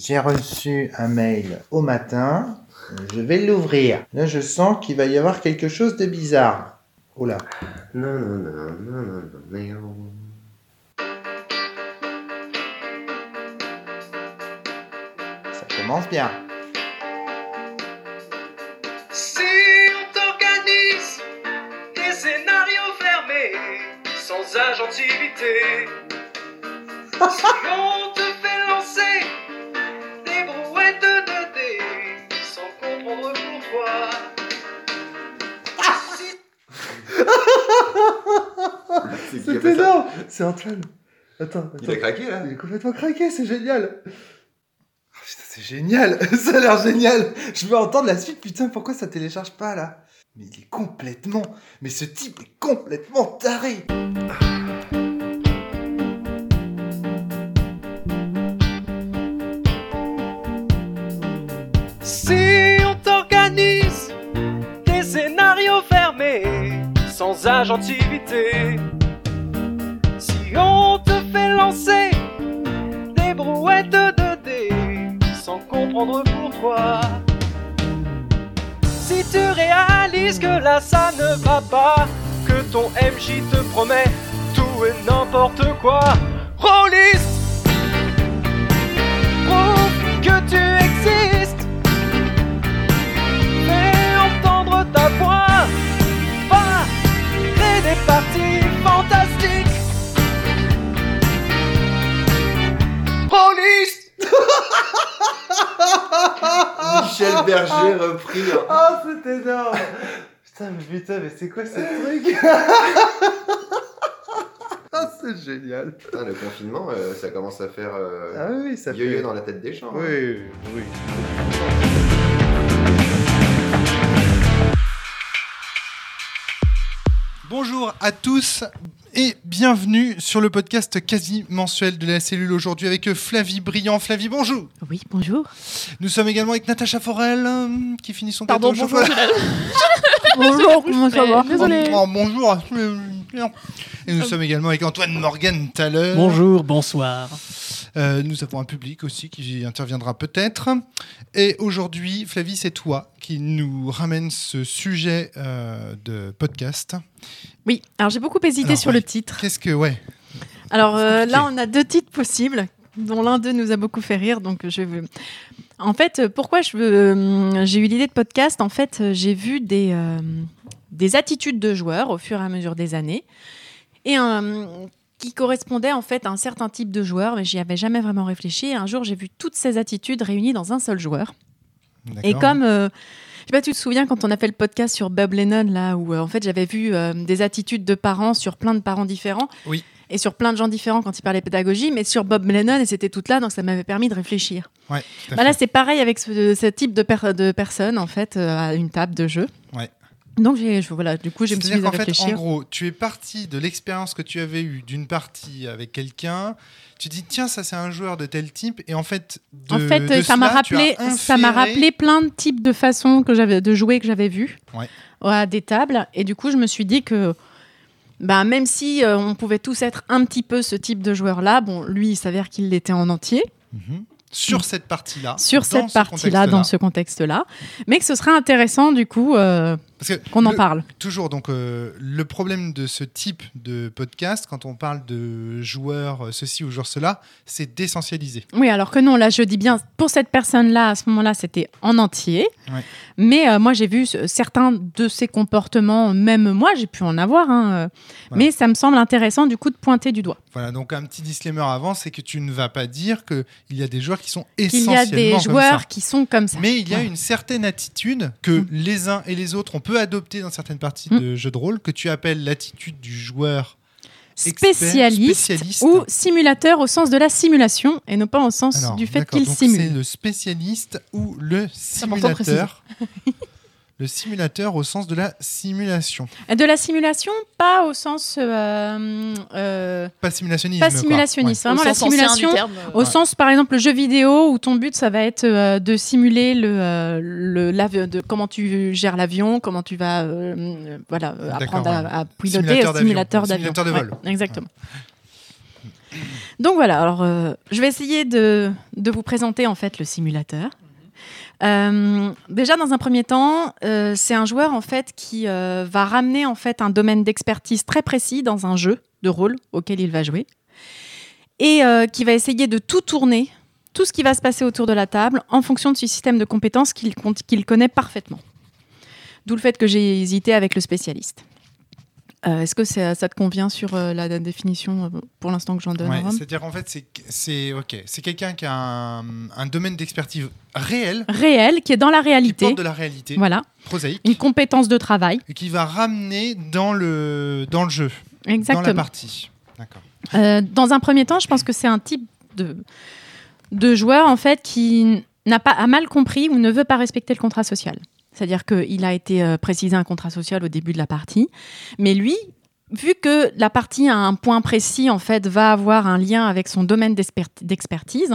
J'ai reçu un mail au matin. Je vais l'ouvrir. Là, je sens qu'il va y avoir quelque chose de bizarre. Oh là. Non, non, non, non, non, non, non. Ça commence bien. Si on t'organise des scénarios fermés, sans agentivité, si on C'est énorme C'est Antoine. Attends, Il a attends. craqué là Il est complètement craqué, c'est génial. Ah, putain, c'est génial. Ça a l'air génial. Je veux entendre la suite. Putain, pourquoi ça télécharge pas là? Mais il est complètement. Mais ce type est complètement taré. Si sans agentivité, si on te fait lancer des brouettes de 2D, sans comprendre pourquoi, si tu réalises que là ça ne va pas, que ton MJ te promet tout et n'importe quoi, Rolliste Prouve que tu existes. Fais entendre ta voix créer des parties fantastiques Police Michel Berger repris. Ah, c'est énorme. Putain, mais putain, mais c'est quoi ce truc? Ah, c'est génial. Putain, le confinement, euh, ça commence à faire euh, Ah oui, ça yo-yo fait. dans la tête des gens. hein. Oui, oui. Bonjour à tous et bienvenue sur le podcast quasi mensuel de la cellule aujourd'hui avec Flavie Brillant. Flavie, bonjour. Oui, bonjour. Nous sommes également avec Natacha Forel euh, qui finit son Pardon, gâteau bonjour. bonjour, comment ça va Oh, oh, bonjour. les- Et nous sommes également avec Antoine Morgan tout à l'heure. Bonjour, bonsoir. Euh, nous avons un public aussi qui interviendra peut-être. Et aujourd'hui, Flavie, c'est toi qui nous ramène ce sujet euh, de podcast. Oui, alors j'ai beaucoup hésité Alors, sur ouais. le titre. Qu'est-ce que, ouais, Alors euh, là, on a deux titres possibles, dont l'un d'eux nous a beaucoup fait rire, donc je veux. En fait, pourquoi je veux, j'ai eu l'idée de podcast? En fait, j'ai vu des, des attitudes de joueurs au fur et à mesure des années, et euh, qui correspondaient en fait à un certain type de joueur, mais j'y avais jamais vraiment réfléchi. Et un jour, j'ai vu toutes ces attitudes réunies dans un seul joueur. Et comme, euh, je sais pas, tu te souviens quand on a fait le podcast sur Bob Lennon, là, où euh, en fait j'avais vu euh, des attitudes de parents sur plein de parents différents. Oui. Et sur plein de gens différents quand il parlait pédagogie, mais sur Bob Lennon, et c'était toutes là, donc ça m'avait permis de réfléchir. Ouais, tout Bah là, c'est pareil avec ce, ce type de, per- de personnes, en fait, euh, à une table de jeu. Ouais. Donc, j'ai, je- voilà, du coup, je me suis à fait, en réfléchir. gros, tu es parti de l'expérience que tu avais eue d'une partie avec quelqu'un. Tu dis, tiens, ça c'est un joueur de tel type. Et en fait, de, en fait, de ça m'a cela, rappelé, ça m'a rappelé plein de types de façons que j'avais de jouer que j'avais vues Ouais. à des tables. Et du coup, je me suis dit que, bah, même si euh, on pouvait tous être un petit peu ce type de joueur-là, bon, lui, il s'avère qu'il l'était en entier Mhm. Sur cette partie-là. sur cette ce partie-là, dans ce contexte-là, mais que ce serait intéressant du coup euh, qu'on en le- parle. Toujours, donc, euh, le problème de ce type de podcast, quand on parle de joueurs euh, ceci ou joueurs cela, c'est d'essentialiser. Oui, alors que non, là, je dis bien, pour cette personne-là, à ce moment-là, c'était en entier. Ouais. Mais euh, moi, j'ai vu ce- certains de ces comportements, même moi, j'ai pu en avoir. hein, Voilà. Mais ça me semble intéressant, du coup, de pointer du doigt. Voilà, donc un petit disclaimer avant, c'est que tu ne vas pas dire qu'il y a des joueurs qui sont essentiellement y a des joueurs ça. qui sont comme ça. Mais il y a Ouais. une certaine attitude que Mm. les uns et les autres, on peut adopter dans certaines parties Mm. de jeux de rôle, que tu appelles l'attitude du joueur expert, Spécialiste, spécialiste. ou simulateur au sens de la simulation et non pas au sens Alors, du fait qu'il donc C'est simule. le spécialiste ou le simulateur. le simulateur au sens de la simulation. De la simulation, pas au sens. euh, euh, Pas simulationnisme. pas simulationniste. Ouais. Vraiment, Au la simulation. terme, euh, Au sens, par exemple, le jeu vidéo où ton but, ça va être euh, de simuler le, euh, le de comment tu gères l'avion, comment tu vas voilà, apprendre ouais. à, à piloter Simulateur simulateur d'avion. Simulateur de vol. Ouais, exactement. Donc voilà, alors euh, je vais essayer de, de vous présenter en fait le simulateur. Euh, déjà dans un premier temps, euh, c'est un joueur en fait qui euh, va ramener en fait un domaine d'expertise très précis dans un jeu de rôle auquel il va jouer et qui va essayer de tout tourner, tout ce qui va se passer autour de la table en fonction de ce système de compétences qu'il connaît parfaitement. D'où le fait que j'ai hésité avec le spécialiste. Euh, Est-ce que ça, ça te convient sur euh, la, la définition euh, pour l'instant que j'en donne Ouais, C'est-à-dire en fait, c'est c'est ok, c'est quelqu'un qui a un, un domaine d'expertise réel, Réel, qui est dans la qui réalité. porte de la réalité Voilà, prosaïque, une compétence de travail. et qui va ramener dans le dans le jeu, dans la Exactement. partie. D'accord. Euh, dans un premier temps, je pense que c'est un type de, de joueur en fait qui n'a pas a mal compris ou ne veut pas respecter le contrat social. C'est-à-dire qu'il a été euh, précisé un contrat social au début de la partie, mais lui, vu que la partie à un point précis en fait va avoir un lien avec son domaine d'expert- d'expertise,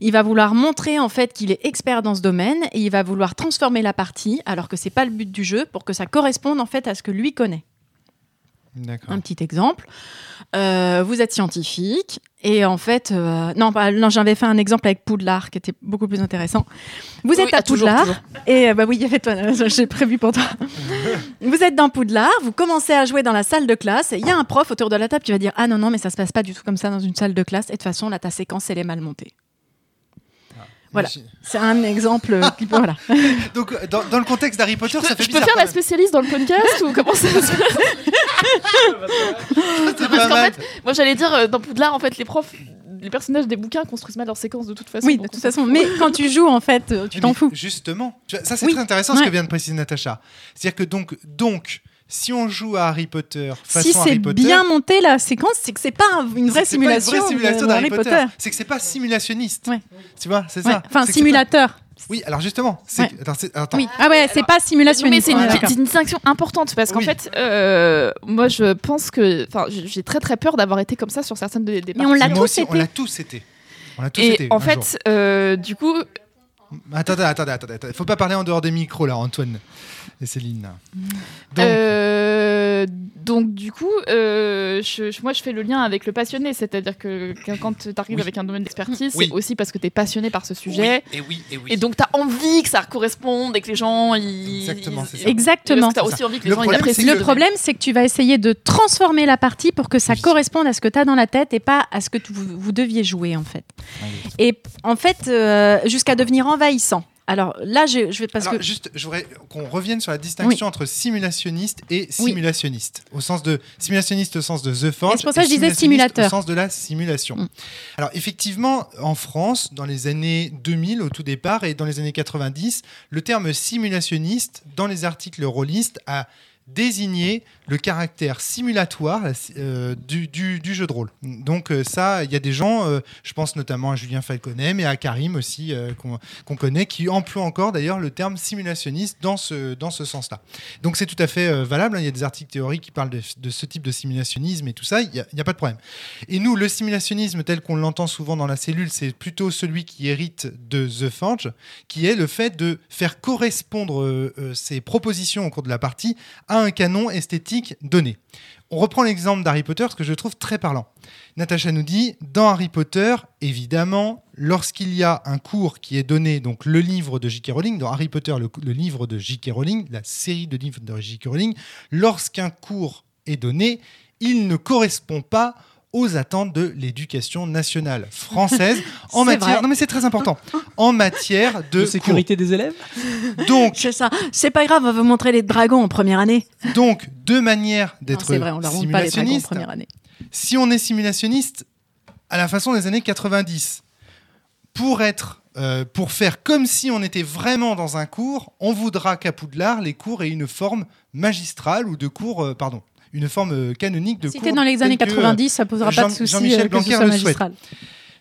il va vouloir montrer en fait qu'il est expert dans ce domaine et il va vouloir transformer la partie alors que c'est pas le but du jeu pour que ça corresponde en fait à ce que lui connaît. D'accord. Un petit exemple. Euh, vous êtes scientifique et en fait, euh, non, pas- non j'avais fait un exemple avec Poudlard qui était beaucoup plus intéressant. Vous Oui, êtes à ah, toujours, Poudlard toujours. et euh, bah oui, il y avait toi, j'ai prévu pour toi. vous êtes dans Poudlard, vous commencez à jouer dans la salle de classe et il y a un prof autour de la table qui va dire ah non non mais ça se passe pas du tout comme ça dans une salle de classe et de toute façon là ta séquence elle est mal montée. Voilà. C'est un exemple. euh, voilà. Donc dans, dans le contexte d'Harry Potter, ça fait Je peux bizarre. faire quand la spécialiste dans le podcast ou comment ça se passe? Parce pas qu'en fait, moi j'allais dire euh, dans Poudlard, en fait, les profs, les personnages des bouquins construisent mal leurs séquences de toute façon. Oui, de toute façon. Mais quand tu joues en fait, euh, tu t'en fous. Justement, ça c'est Oui, très intéressant ce que vient de préciser Natacha. C'est-à-dire que donc, donc, si on joue à Harry Potter façon Si c'est bien monté la séquence, c'est que c'est pas un- une vraie c'est pas une simulation, vraie simulation d'Harry Potter. Potter. C'est que c'est pas simulationniste. Ouais. Tu vois, c'est Ouais, ça. Enfin, C'est c'est simulateur. Oui, alors justement, c'est Ouais. attends, c'est- attends. Oui. Ah ouais, c'est pas Non, mais simulationniste. c'est une, Ouais, d'accord. c'est une distinction importante parce qu'en Oui. fait, euh, moi je pense que, enfin, j'ai très très peur d'avoir été comme ça sur certaines des, des Mais on l'a tous aussi, on été. l'a tous été. On l'a tous Et été. en fait, euh, du coup, attendez, attendez, attendez, attendez. Faut pas parler en dehors des micros là, Antoine et Céline. Donc, Euh, donc du coup, euh, je- je- moi je fais le lien avec le passionné, c'est-à-dire que quand- tu arrives Oui. avec un domaine d'expertise, Oui. c'est aussi parce que tu es passionné par ce sujet. oui, et oui, et oui. Et donc tu as envie que ça corresponde et que les gens ils Exactement, ils- c'est ça. parce Exactement. que as aussi envie que les Le gens ils problème, apprécient c'est que Le problème, c'est que tu vas essayer de transformer la partie pour que ça Oui. corresponde à ce que tu as dans la tête et pas à ce que tu- vous, vous deviez jouer, en fait. Oui. Et en fait, euh, jusqu'à devenir envahissant. Alors là, je, je vais parce Alors, que juste, je voudrais qu'on revienne sur la distinction entre simulationniste et Oui. simulationniste. Au sens de simulationniste au sens de The Forge. Et c'est pour ça que je disais simulateur. Au sens de la simulation. Mm. Alors effectivement, en France, dans les années 2000 au tout départ et dans les années 90, le terme simulationniste dans les articles rôlistes a désigné le caractère simulatoire euh, du, du- jeu de rôle. Donc euh, ça, il y a des gens, euh, je pense notamment à Julien Falconet, mais à Karim aussi, euh, qu'on connaît, qui emploient encore d'ailleurs le terme simulationniste dans ce, dans ce sens-là. Donc c'est tout à fait euh, valable, hein. il y a des articles théoriques qui parlent de, ce type de simulationnisme et tout ça, il n'y a, pas de problème. Et nous, le simulationnisme tel qu'on l'entend souvent dans la cellule, c'est plutôt celui qui hérite de The Forge, qui est le fait de faire correspondre euh, euh, ces propositions au cours de la partie à un canon esthétique donné. On reprend l'exemple d'Harry Potter, ce que je trouve très parlant. Natacha nous dit, dans Harry Potter, évidemment, lorsqu'il y a un cours qui est donné, donc le livre de J.K. Rowling, dans Harry Potter, le, le livre de J.K. Rowling, la série de livres de J.K. Rowling, lorsqu'un cours est donné, il ne correspond pas aux attentes de l'éducation nationale française en matière vrai. non mais c'est très important en matière de, De sécurité des élèves donc c'est ça. C'est pas grave, on va vous montrer les dragons en première année. donc deux manières d'être montre pas les dragons en simulationniste première année. si on est simulationniste à la façon des années 90, pour être, euh, pour faire comme si on était vraiment dans un cours, on voudra qu'à Poudlard, les cours aient une forme magistrale ou de cours, euh, pardon, une forme euh, canonique de Si cours. dans les années telle que, euh, 90, ça posera pas de souci Jean-Michel euh, Blanquer le souhaite.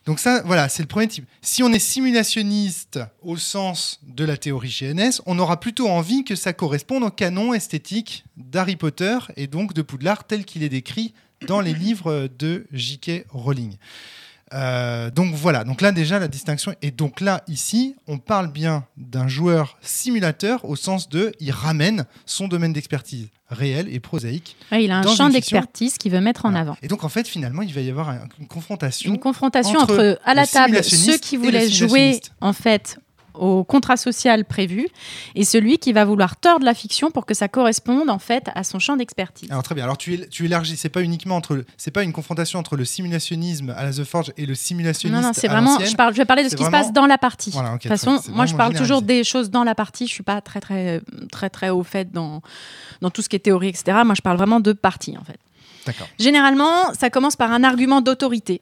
Donc ça, voilà, c'est le premier type. Si on est simulationniste au sens de la théorie GNS, on aura plutôt envie que ça corresponde au canon esthétique d'Harry Potter et donc de Poudlard tel qu'il est décrit dans les livres de J.K. Rowling. Euh, donc voilà, donc là déjà la distinction et donc là ici on parle bien d'un joueur simulateur au sens de il ramène son domaine d'expertise réel et prosaïque. Ouais, il a un champ d'expertise qu'il veut mettre en Voilà. avant. Et donc en fait, finalement, il va y avoir un- une confrontation. Une confrontation entre entre, à la le table ceux qui voulaient jouer en fait au contrat social prévu et celui qui va vouloir tordre la fiction pour que ça corresponde en fait à son champ d'expertise. Alors très bien. Alors tu, tu élargis. C'est pas uniquement entre. C'est pas une confrontation entre le simulationnisme à la The Forge et le simulationnisme Non, non, c'est vraiment. Je, parle, je vais parler de ce qui se passe dans la partie. Voilà, de toute façon, moi, je parle toujours des choses dans la partie. Je suis pas très, très, très, très au fait dans, dans tout ce qui est théorie, etc. Moi, je parle vraiment de partie, en fait. D'accord. Généralement, ça commence par un argument d'autorité.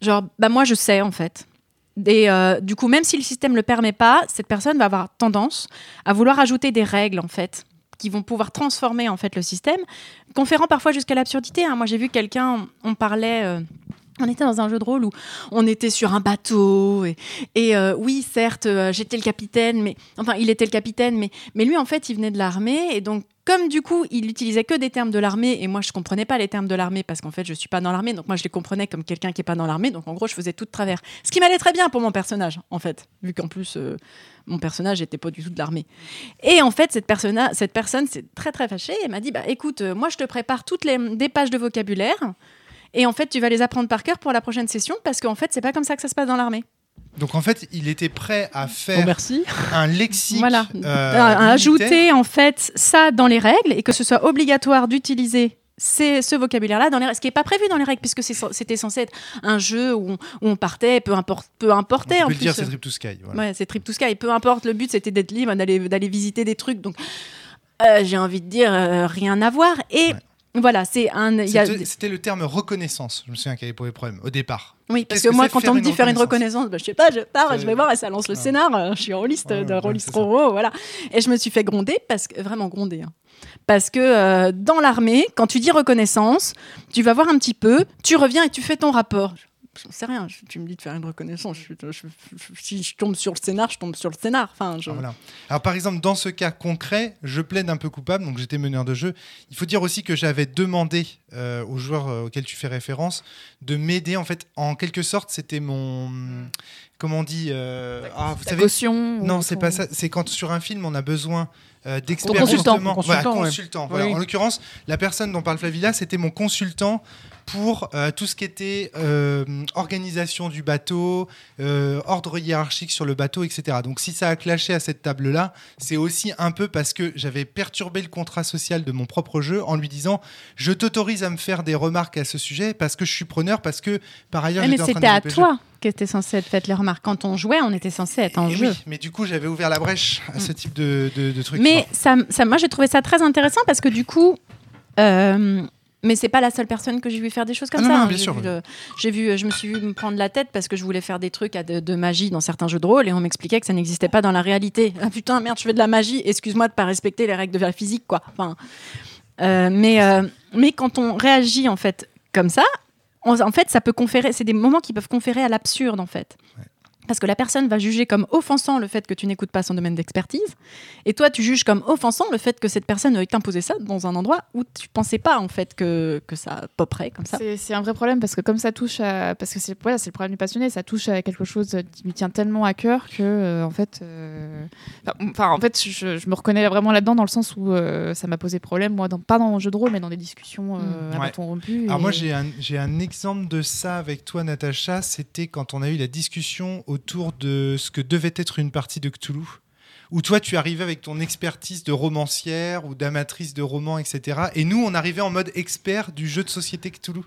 Genre, bah moi, je sais, en fait. Et euh, du coup, même si le système ne le permet pas, cette personne va avoir tendance à vouloir ajouter des règles, en fait, qui vont pouvoir transformer, en fait, le système, conférant parfois jusqu'à l'absurdité. hein. Moi, j'ai vu quelqu'un, on parlait... euh, on était dans un jeu de rôle où on était sur un bateau et, euh, oui, certes, euh, j'étais le capitaine, mais enfin, il était le capitaine, mais, mais lui, en fait, il venait de l'armée et donc, comme du coup, il utilisait que des termes de l'armée et moi, je comprenais pas les termes de l'armée parce qu'en fait, je suis pas dans l'armée, donc moi, je les comprenais comme quelqu'un qui est pas dans l'armée, donc en gros, je faisais tout de travers. Ce qui m'allait très bien pour mon personnage, en fait, vu qu'en plus, euh, mon personnage était pas du tout de l'armée. Et en fait, cette, persona- cette personne s'est très très fâchée et m'a dit, bah écoute, moi, je te prépare toutes les des pages de vocabulaire. Et en fait, tu vas les apprendre par cœur pour la prochaine session parce qu'en fait, c'est pas comme ça que ça se passe dans l'armée. Donc en fait, il était prêt à faire merci. un lexique. Voilà. euh, À- à militaire. ajouter en fait ça dans les règles et que ce soit obligatoire d'utiliser ces- ce vocabulaire-là dans les règles, ce qui n'est pas prévu dans les règles puisque c'est- c'était censé être un jeu où on, où on partait, peu importe, peu importe. On en peut le plus. dire, c'est Trip to Sky. voilà. Ouais, c'est Trip to Sky. Peu importe, le but c'était d'être libre, d'aller d'aller visiter des trucs. Donc, euh, j'ai envie de dire euh, rien à voir. Et Ouais. Voilà, c'est un. a- C'était le terme reconnaissance. Je me souviens qu'il y avait pour les problèmes au départ. oui, parce que, moi, quand on me dit faire une reconnaissance bah, je sais pas, je pars, je vais voir et ça lance le Ouais. scénar. Je suis en liste Ouais, de ça. Roro, voilà. Et je me suis fait gronder parce que vraiment gronder. hein. Parce que euh, dans l'armée, quand tu dis reconnaissance, tu vas voir un petit peu, tu reviens et tu fais ton rapport. J'en sais rien, je- tu me dis de faire une reconnaissance. je- je- je- je- si je tombe sur le scénar, je tombe sur le scénar. Enfin, je... Alors, voilà. Alors, par exemple, dans ce cas concret, je plaide un peu coupable, donc j'étais meneur de jeu. Il faut dire aussi que j'avais demandé euh, aux joueurs euh, auxquels tu fais référence de m'aider. En fait, en quelque sorte, c'était mon. Comment on dit euh, ah, vous savez, caution. Non, c'est ton- pas ça. C'est quand sur un film, on a besoin euh, d'experts. consultant. justement. Consultant, Voilà, ouais. consultant, voilà. Oui. En l'occurrence, la personne dont parle Flavilla, c'était mon consultant pour euh, tout ce qui était euh, organisation du bateau, euh, ordre hiérarchique sur le bateau, etc. Donc si ça a clashé à cette table-là, c'est aussi un peu parce que j'avais perturbé le contrat social de mon propre jeu en lui disant je t'autorise à me faire des remarques à ce sujet parce que je suis preneur, parce que par ailleurs mais de c'était à toi qu'étaient censées être faites les remarques. Quand on jouait, on était censé être en Et jeu. oui, mais du coup, j'avais ouvert la brèche à ce type de, de, de trucs. Mais ça, ça, moi, j'ai trouvé ça très intéressant parce que du coup, euh, mais c'est pas la seule personne que j'ai vu faire des choses comme Ah ça. non, hein. bien J'ai sûr, vu oui. J'ai vu, je me suis vu me prendre la tête parce que je voulais faire des trucs à de, de magie dans certains jeux de rôle et on m'expliquait que ça n'existait pas dans la réalité. Ah putain, merde, je fais de la magie. Excuse-moi de pas respecter les règles de la physique, quoi. Enfin, euh, mais euh, mais quand on réagit en fait comme ça, on- en fait, ça peut conférer. C'est des moments qui peuvent conférer à l'absurde, en fait. Parce que la personne va juger comme offensant le fait que tu n'écoutes pas son domaine d'expertise, et toi tu juges comme offensant le fait que cette personne veuille t'imposer ça dans un endroit où tu pensais pas en fait que, que ça poperait comme ça. C'est un vrai problème parce que comme ça touche à parce que c'est voilà c'est le problème du passionné ça touche à quelque chose qui lui tient tellement à cœur que euh, en fait euh, enfin, en fait je, je me reconnais vraiment là-dedans dans le sens où euh, ça m'a posé problème moi dans, pas dans mon jeu de rôle mais dans des discussions euh, Mm. à Ouais. bâton rompu Alors et- moi j'ai un, j'ai un exemple de ça avec toi Natacha, c'était quand on a eu la discussion autour de ce que devait être une partie de Cthulhu, où toi tu arrivais avec ton expertise de romancière ou d'amatrice de romans, etc. Et nous on arrivait en mode expert du jeu de société Cthulhu.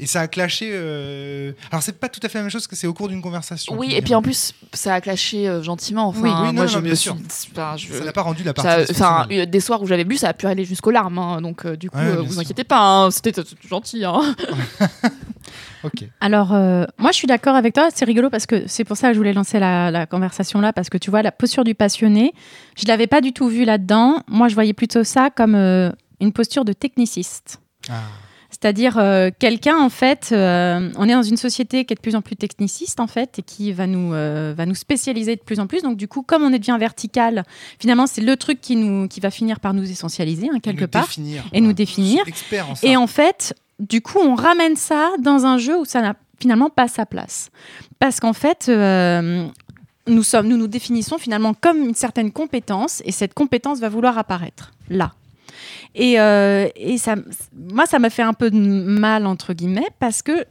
Et ça a clashé. euh, Alors c'est pas tout à fait la même chose que c'est au cours d'une conversation. oui et puis en plus ça a clashé euh, gentiment enfin Oui, oui, non, moi non, je bien me sûr. suis enfin, je- ça n'a pas rendu la partie. enfin, euh, des soirs où j'avais bu, ça a pu aller jusqu'aux larmes. hein, donc, euh, du coup, Ouais, euh, bien vous sûr. inquiétez pas, hein, c'était gentil. hein. Alors euh, moi je suis d'accord avec toi, c'est rigolo parce que c'est pour ça que je voulais lancer la, la conversation là parce que tu vois la posture du passionné, je l'avais pas du tout vue là-dedans. Moi je voyais plutôt ça comme euh, une posture de techniciste. Ah. C'est-à-dire euh, quelqu'un, en fait, on est dans une société qui est de plus en plus techniciste, en fait, et qui va nous, va nous spécialiser de plus en plus. Donc, du coup, comme on est devient vertical, finalement, c'est le truc qui, nous, qui va finir par nous essentialiser, hein, quelque nous part. définir, et nous définir. En ça. Et en fait, du coup, on ramène ça dans un jeu où ça n'a finalement pas sa place. Parce qu'en fait, euh, nous, sommes, nous nous définissons finalement comme une certaine compétence, et cette compétence va vouloir apparaître là. Et, euh, et ça, moi, ça m'a fait un peu de mal, entre guillemets, parce que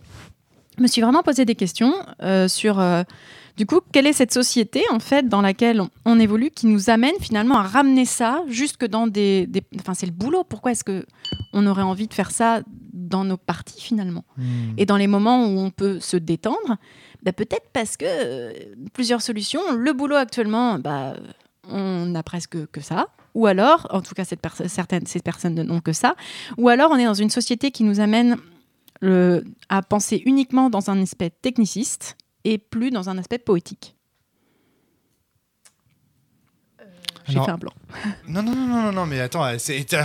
je me suis vraiment posé des questions euh, sur, du coup, quelle est cette société, en fait, dans laquelle on, évolue, qui nous amène finalement à ramener ça jusque dans des... des- Enfin, c'est le boulot. Pourquoi est-ce que on aurait envie de faire ça dans nos parties, finalement Hmm. et dans les moments où on peut se détendre, bah, peut-être parce que euh, plusieurs solutions. Le boulot actuellement, bah, on n'a presque que ça. Ou alors, en tout cas, cette certaines, ces personnes n'ont que ça. Ou alors, on est dans une société qui nous amène le- à penser uniquement dans un aspect techniciste et plus dans un aspect poétique. J'ai fait un blanc. Non, non, non, non, non, mais attends,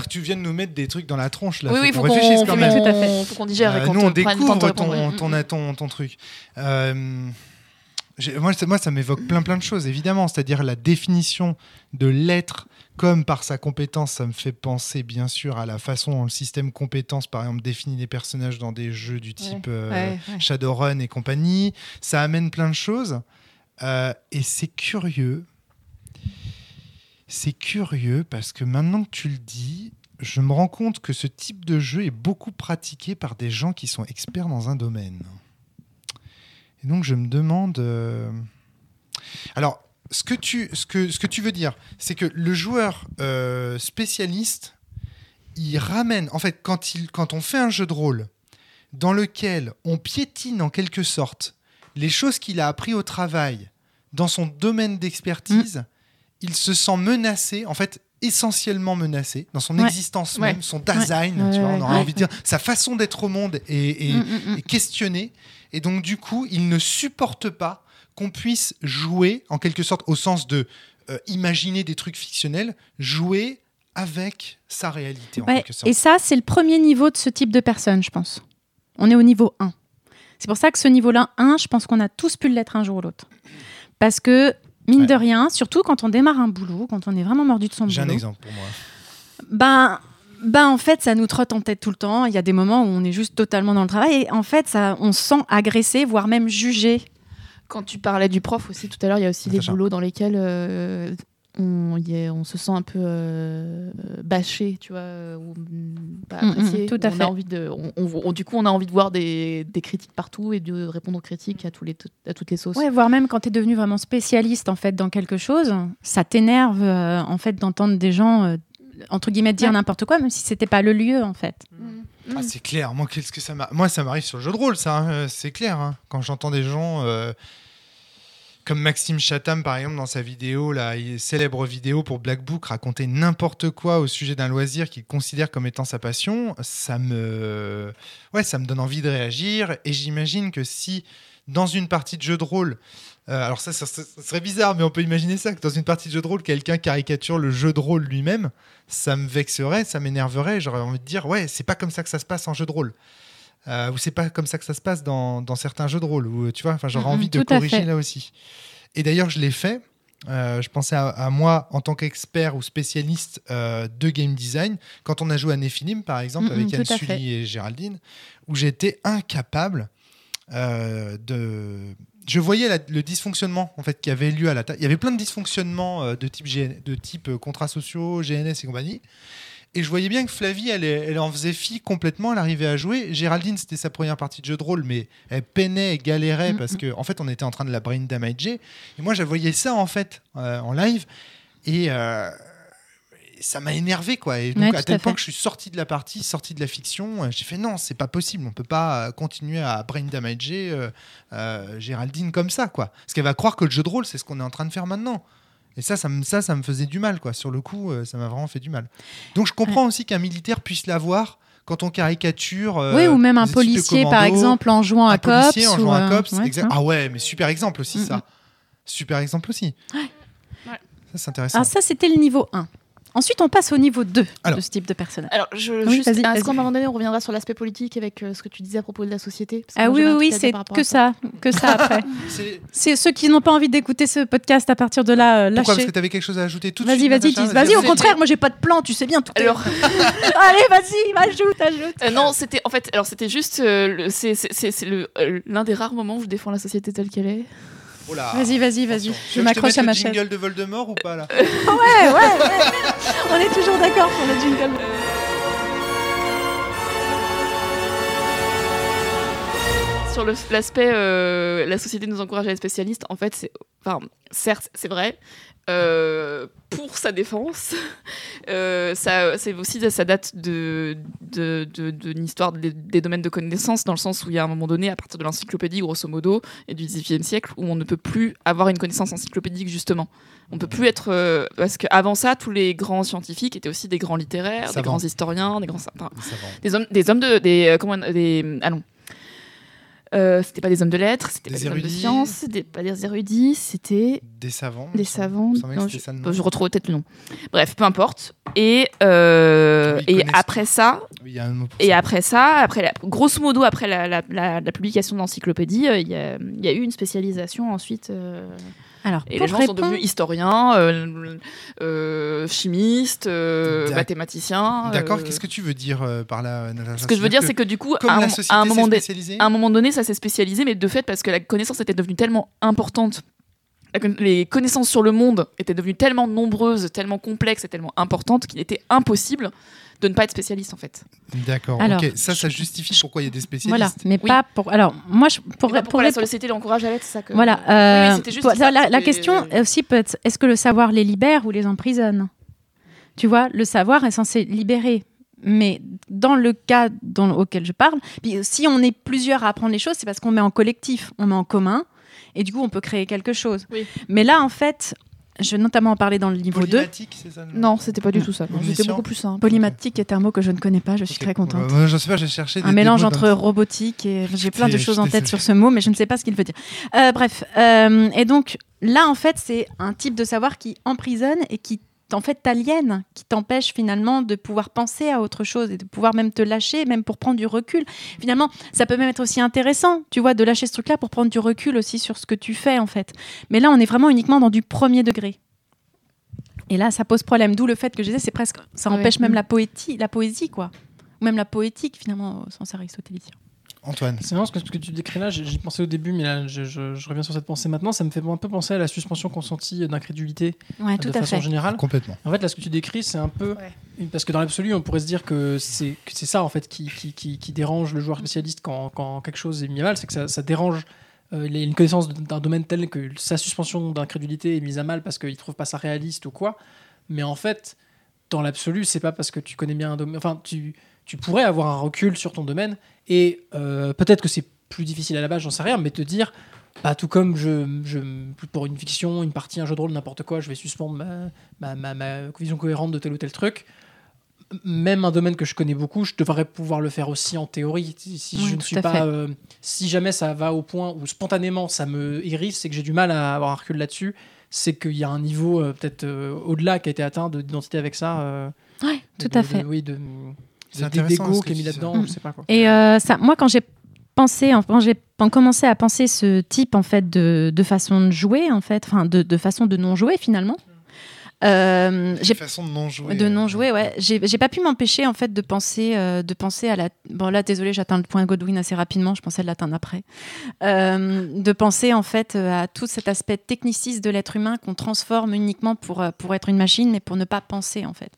tu viens de nous mettre des trucs dans la tronche là. Oui, oui, faut qu'on réfléchisse quand même. Tout à fait. qu'on- faut qu'on digère Euh, nous, on découvre ton, ton, Mm, ton, ton, truc. Euh, moi, ça- moi, ça m'évoque plein, plein de choses, évidemment. C'est-à-dire la définition de l'être comme par sa compétence. Ça me fait penser, bien sûr, à la façon dont le système compétence, par exemple, définit les personnages dans des jeux du type euh, Ouais, ouais. Shadowrun et compagnie. Ça amène plein de choses. Euh, et c'est curieux. C'est curieux parce que maintenant que tu le dis, je me rends compte que ce type de jeu est beaucoup pratiqué par des gens qui sont experts dans un domaine. Et donc je me demande... euh, Alors, ce que, tu, ce, que, ce que tu veux dire, c'est que le joueur euh, spécialiste, il ramène... En fait, quand, il, quand on fait un jeu de rôle dans lequel on piétine en quelque sorte les choses qu'il a appris au travail dans son domaine d'expertise, il se sent menacé, en fait essentiellement menacé dans son Ouais. existence Ouais. même, son design, Ouais, tu vois, on aurait envie de dire, sa façon d'être au monde est, est- Mm, mm, mm. est questionnée. Et donc du coup, il ne supporte pas qu'on puisse jouer, en quelque sorte, au sens de euh, imaginer des trucs fictionnels, jouer avec sa réalité, en Ouais, quelque sorte. et ça, c'est le premier niveau de ce type de personne, je pense. On est au niveau 1. C'est pour ça que ce niveau-là, 1, je pense qu'on a tous pu l'être un jour ou l'autre. Parce que, mine Ouais. de rien, surtout quand on démarre un boulot, quand on est vraiment mordu de son J'ai un boulot, exemple pour moi. ben, ben, en fait, ça nous trotte en tête tout le temps. Il y a des moments où on est juste totalement dans le travail. Et en fait, ça, on se sent agressé, voire même jugé. Quand tu parlais du prof aussi tout à l'heure, il y a aussi des boulots dans lesquels euh, on, y est- on se sent un peu euh, bâché, tu vois, euh, ou mm, pas Mm, mm, apprécié. tout à on fait. a envie de, on- on- on- du coup, on a envie de voir des, des critiques partout et de répondre aux critiques à, tous les, à toutes les sauces. Ouais, voire même quand tu es devenu vraiment spécialiste en fait dans quelque chose, ça t'énerve euh, en fait d'entendre des gens euh, entre guillemets dire Ouais. n'importe quoi, même si c'était pas le lieu en fait. Ah, c'est clair. Moi, qu'est-ce que ça m'a- Moi, ça m'arrive sur le jeu de rôle, ça. hein, C'est clair. hein. Quand j'entends des gens euh, comme Maxime Chatham, par exemple, dans sa vidéo, la célèbre vidéo pour Black Book, raconter n'importe quoi au sujet d'un loisir qu'il considère comme étant sa passion, ça me, ouais, ça me donne envie de réagir. Et j'imagine que si dans une partie de jeu de rôle euh, alors ça, ça, ça serait bizarre, mais on peut imaginer ça, que dans une partie de jeu de rôle, quelqu'un caricature le jeu de rôle lui-même, ça me vexerait, ça m'énerverait, j'aurais envie de dire, ouais, c'est pas comme ça que ça se passe en jeu de rôle. Euh, ou c'est pas comme ça que ça se passe dans, dans certains jeux de rôle, tu vois, enfin, j'aurais envie de corriger là aussi. Et d'ailleurs, je l'ai fait. Euh, je pensais à, à moi en tant qu'expert ou spécialiste euh, de game design quand on a joué à Nephilim par exemple avec Anne Sully et Géraldine où j'étais incapable euh, de je voyais la- le dysfonctionnement en fait qui avait lieu à la table. Il y avait plein de dysfonctionnements de type GN de type contrats sociaux, GNS et compagnie. Et je voyais bien que Flavie, elle, elle en faisait fi complètement, elle arrivait à jouer. Géraldine, c'était sa première partie de jeu de rôle, mais elle peinait et galérait Mhm. parce qu'en en fait, on était en train de la brain damager. Et moi, je voyais ça en fait euh, en live. Et euh, ça m'a énervé, quoi. Et donc, Ouais, à tel à point que je suis sorti de la partie, sorti de la fiction, euh, j'ai fait non, c'est pas possible. On peut pas continuer à brain damager euh, Géraldine comme ça, quoi. Parce qu'elle va croire que le jeu de rôle, c'est ce qu'on est en train de faire maintenant. Et ça, ça me, ça, ça me faisait du mal, quoi. Sur le coup, euh, ça m'a vraiment fait du mal. Donc, je comprends aussi qu'un militaire puisse l'avoir quand on caricature. euh, oui, ou même un policier par exemple en jouant un à cops. policier en ou, jouant à cops. ouais, hein. Ah ouais, mais super exemple aussi, Mm, ça. mm. Super exemple aussi. Ouais. Ça, c'est intéressant. Alors ça, c'était le niveau 1. Ensuite, on passe au niveau 2 Alors. de ce type de personnage. Alors, je, Oui, juste, vas-y, est-ce vas-y. qu'à un moment donné, on reviendra sur l'aspect politique avec euh, ce que tu disais à propos de la société Parce que Ah moi, oui, oui, oui, à c'est que à ça, que ça après. C'est- c'est ceux qui n'ont pas envie d'écouter ce podcast à partir de là, euh, Pourquoi Parce que tu avais quelque chose à ajouter tout de Vas-y, suite vas-y, dis. Vas-y, au contraire, moi j'ai pas de plan, tu sais bien tout. Alors, Allez, vas-y, ajoute, ajoute. Euh, non, c'était en fait, alors c'était juste, euh, le- c'est c'est- c'est- c'est le- euh, l'un des rares moments où je défends la société telle qu'elle est. Oh. Vas-y, vas-y, vas-y. Je m'accroche à ma chaise. jingle de Voldemort ou pas là Ouais, ouais, ouais. On est toujours d'accord pour le jingle. Sur l'aspect, euh, la société nous encourage à être spécialiste. En fait, c'est, enfin, certes, c'est vrai. Euh, pour sa défense, euh, ça, c'est aussi ça date de, de, histoire des, des domaines de connaissances, dans le sens où il y a un moment donné, à partir de l'encyclopédie, grosso modo, et du XVIIIe siècle, où on ne peut plus avoir une connaissance encyclopédique, justement. On peut plus être. euh, parce qu'avant ça, tous les grands scientifiques étaient aussi des grands littéraires, des grands historiens, des grands. enfin, des hommes, des hommes de, des, comment, des, allons. Euh, c'était pas des hommes de lettres, c'était Des pas des hommes de érudits. c'était pas des érudits, c'était Des savants. des savants. Non, je, ça retrouve peut-être le nom. Bref, peu importe. Et, euh, Ils et après ça, Oui, et ça. après ça, après la- grosso modo, après la, la- publication de l'encyclopédie, euh, il y, a, il y a eu une spécialisation ensuite. Alors, et les gens sont devenus historiens, euh, euh, chimistes, euh, mathématiciens. D'accord, euh, qu'est-ce que tu veux dire euh, par là, Natacha Ce que je veux dire, c'est que du coup, à, un, à moment donné, spécialisée, à un moment donné, ça s'est spécialisé, mais de fait, parce que la connaissance était devenue tellement importante, les connaissances sur le monde étaient devenues tellement nombreuses, tellement complexes et tellement importantes qu'il était impossible de ne pas être spécialiste, en fait. D'accord, ok. Ça, ça justifie pourquoi il y a des spécialistes. Voilà, mais Oui. pas pour. Alors, moi, je, pour, Pour, pour pourquoi la répondre- société l'encourage à l'être, c'est ça que... Voilà. Oui, euh, oui, c'était juste pour- ça, la, question aussi peut être est-ce que le savoir les libère ou les emprisonne? Tu vois, le savoir est censé libérer. Mais dans le cas dans, auquel je parle, puis si on est plusieurs à apprendre les choses, c'est parce qu'on met en collectif, on met en commun, et du coup, on peut créer quelque chose. Oui. Mais là, en fait, je vais notamment en parler dans le niveau 2. Polymatique, c'est ça le Non, c'était pas du tout ça. C'était beaucoup plus simple. Polymatique est un mot que je ne connais pas, je suis très contente. Ouais, je sais pas, j'ai cherché. des- un des mélange entre dans- robotique et j'ai plein de choses en tête sur ce mot, mais je ne sais pas ce qu'il veut dire. Euh, bref, euh, et donc là, en fait, c'est un type de savoir qui emprisonne et qui en fait t'aliène, qui t'empêche finalement de pouvoir penser à autre chose et de pouvoir même te lâcher, même pour prendre du recul. Finalement, ça peut même être aussi intéressant, tu vois, de lâcher ce truc-là pour prendre du recul aussi sur ce que tu fais en fait. Mais là, on est vraiment uniquement dans du premier degré. Et là, ça pose problème. D'où le fait que je disais, c'est presque, ça Ouais. empêche même Mm. la poétie, la poésie, quoi. Ou même la poétique, finalement, au sens aristotélicien. Antoine. C'est marrant ce que, ce que tu décris là, j'y pensais au début, mais là je, je- je reviens sur cette pensée maintenant. Ça me fait un peu penser à la suspension consentie d'incrédulité Ouais, de tout à façon fait. générale. Complètement. En fait, là, ce que tu décris, c'est un peu. Parce que dans l'absolu, on pourrait se dire que c'est que c'est ça, en fait, qui, qui, qui, qui dérange le joueur spécialiste quand, quand quelque chose est mis à mal. C'est que ça, ça dérange euh, il a une connaissance d'un domaine tel que sa suspension d'incrédulité est mise à mal parce qu'il trouve pas ça réaliste ou quoi. Mais en fait, dans l'absolu, c'est pas parce que tu connais bien un domaine. Enfin, tu, tu pourrais avoir un recul sur ton domaine et euh, peut-être que c'est plus difficile à la base, j'en sais rien, mais te dire, bah, tout comme je, je, pour une fiction, une partie, un jeu de rôle, n'importe quoi, je vais suspendre ma, ma, ma, ma vision cohérente de tel ou tel truc. Même un domaine que je connais beaucoup, je devrais pouvoir le faire aussi en théorie. Si Oui, je ne suis pas, euh, si jamais ça va au point où spontanément ça me hérisse, c'est que j'ai du mal à avoir un recul là-dessus. C'est qu'il y a un niveau euh, peut-être euh, au-delà qui a été atteint de- d'identité avec ça. de- tout de- à de- fait. oui, de, de- intéressant, d'égo ce que qui est mis là-dedans, je sais pas quoi. Et euh, ça, moi, quand j'ai pensé, quand j'ai commencé à penser ce type en fait de, de façon de jouer, en fait, enfin de, de façon de non jouer finalement, euh, j'ai J'ai façon de non jouer. de non euh, jouer, ouais. J'ai pas pu m'empêcher en fait de penser, euh, de penser à la. Bon là, désolé, j'atteins le point Godwin assez rapidement. Je pensais l'atteindre après. Euh, de penser en fait à tout cet aspect techniciste de l'être humain qu'on transforme uniquement pour pour être une machine, mais pour ne pas penser en fait.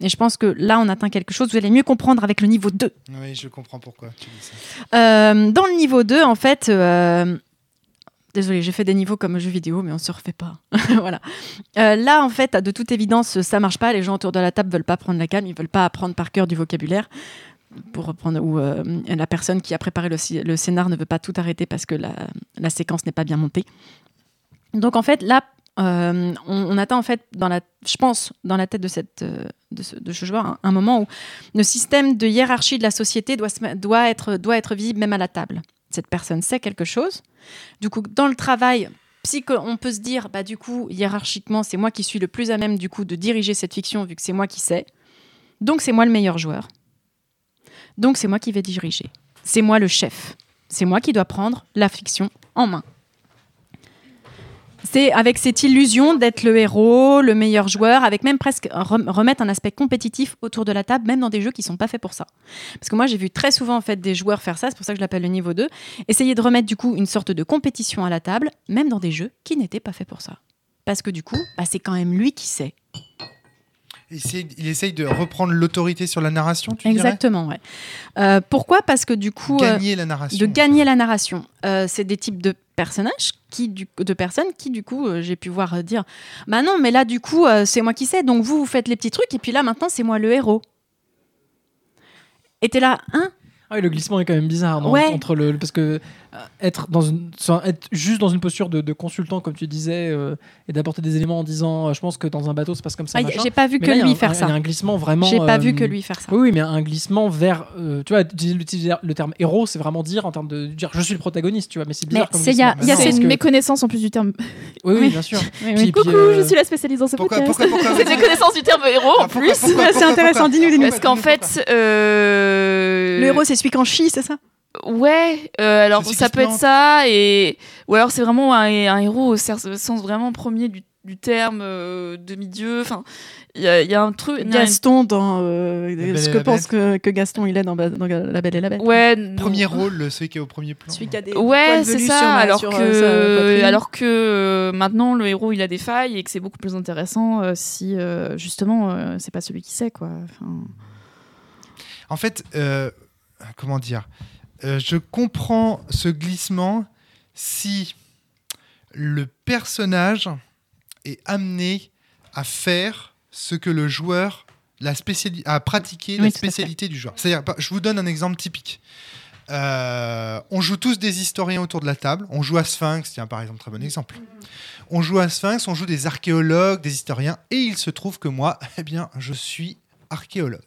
Et je pense que là, on atteint quelque chose. Vous allez mieux comprendre avec le niveau 2. Oui, je comprends pourquoi tu dis ça. Euh, dans le niveau 2, en fait, euh, désolé, j'ai fait des niveaux comme jeu vidéo, mais on se refait pas. voilà. Euh, là, en fait, de toute évidence, ça marche pas. Les gens autour de la table veulent pas prendre la calme, ils veulent pas apprendre par cœur du vocabulaire. Pour reprendre, ou euh, la personne qui a préparé le scénar ne veut pas tout arrêter parce que la, la séquence n'est pas bien montée. Donc en fait, là, euh, on, on atteint en fait, dans la, je pense, dans la tête de, euh, ce, joueur, un, moment où le système de hiérarchie de la société doit, être, visible même à la table. Cette personne sait quelque chose. Du coup, dans le travail, on peut se dire, bah, du coup, hiérarchiquement, c'est moi qui suis le plus à même du coup de diriger cette fiction vu que c'est moi qui sais. Donc c'est moi le meilleur joueur. Donc c'est moi qui vais diriger. C'est moi le chef. C'est moi qui dois prendre la fiction en main. C'est avec cette illusion d'être le héros, le meilleur joueur, avec même presque rem- remettre un aspect compétitif autour de la table, même dans des jeux qui sont pas faits pour ça. Parce que moi, j'ai vu très souvent en fait des joueurs faire ça, c'est pour ça que je l'appelle le niveau 2, essayer de remettre du coup une sorte de compétition à la table, même dans des jeux qui n'étaient pas faits pour ça. Parce que du coup, bah, c'est quand même lui qui sait. Il essaye, il essaye de reprendre l'autorité sur la narration, tu Exactement, ouais. Euh, pourquoi? Parce que du coup, dirais euh, Gagner la narration. de gagner la narration. Euh, c'est des types de personnages, qui, du, de personnes qui, du coup, euh, j'ai pu voir euh, dire Bah non, mais là, du coup, euh, c'est moi qui sais, donc vous, vous faites les petits trucs, et puis là, maintenant, c'est moi le héros. Et t'es là, hein? Ah oui, le glissement est quand même bizarre non, Ouais. entre le parce que être dans une être juste dans une posture de, de consultant comme tu disais euh, et d'apporter des éléments en disant euh, je pense que dans un bateau ça se passe comme ça Ah. J'ai pas vu Mais que là, il lui un- faire Il y a ça. un glissement vraiment. J'ai pas euh, vu que lui faire ça. Oui, oui, mais un glissement vers. euh, tu vois, utiliser, utiliser le terme héros, c'est vraiment dire en termes de dire je suis le protagoniste, tu vois. Mais c'est bizarre Mais comme c'est- y a- glissement. y a Non, C'est parce une que- méconnaissance en plus du terme. Oui, oui, Oui. bien sûr. Oui, oui. Puis- puis, Coucou, euh, je suis la spécialiste dans ce Pourquoi, podcast. C'est une méconnaissance du terme héros en plus. C'est intéressant, dis-nous, dis-nous. Parce qu'en fait, euh, Le héros, c'est celui qui en chie, c'est ça? Ouais, euh, alors ça peut être ça, et ou alors c'est vraiment un, un héros au sens vraiment premier du, du terme, euh, demi-dieu. Enfin, il y, a- il y a un truc. une- Gaston dans euh, ce que pense que, que Gaston il est dans, La Belle et la Bête. Ouais. Premier rôle, le- celui qui est au premier plan. Celui qui a des Ouais, c'est ça. sur alors sur, que, euh, alors que maintenant le héros il a des failles et que c'est beaucoup plus intéressant euh, si euh, justement euh, c'est pas celui qui sait quoi. Enfin, En fait, euh, comment dire? Euh, Je comprends ce glissement si le personnage est amené à faire ce que le joueur la spéciali- à pratiquer Oui, la spécialité du joueur. C'est-à-dire, je vous donne un exemple typique. Euh, on joue tous des historiens autour de la table. On joue à Sphinx, tiens par exemple, très bon exemple. On joue à Sphinx, on joue des archéologues, des historiens, et il se trouve que moi, eh bien, je suis archéologue.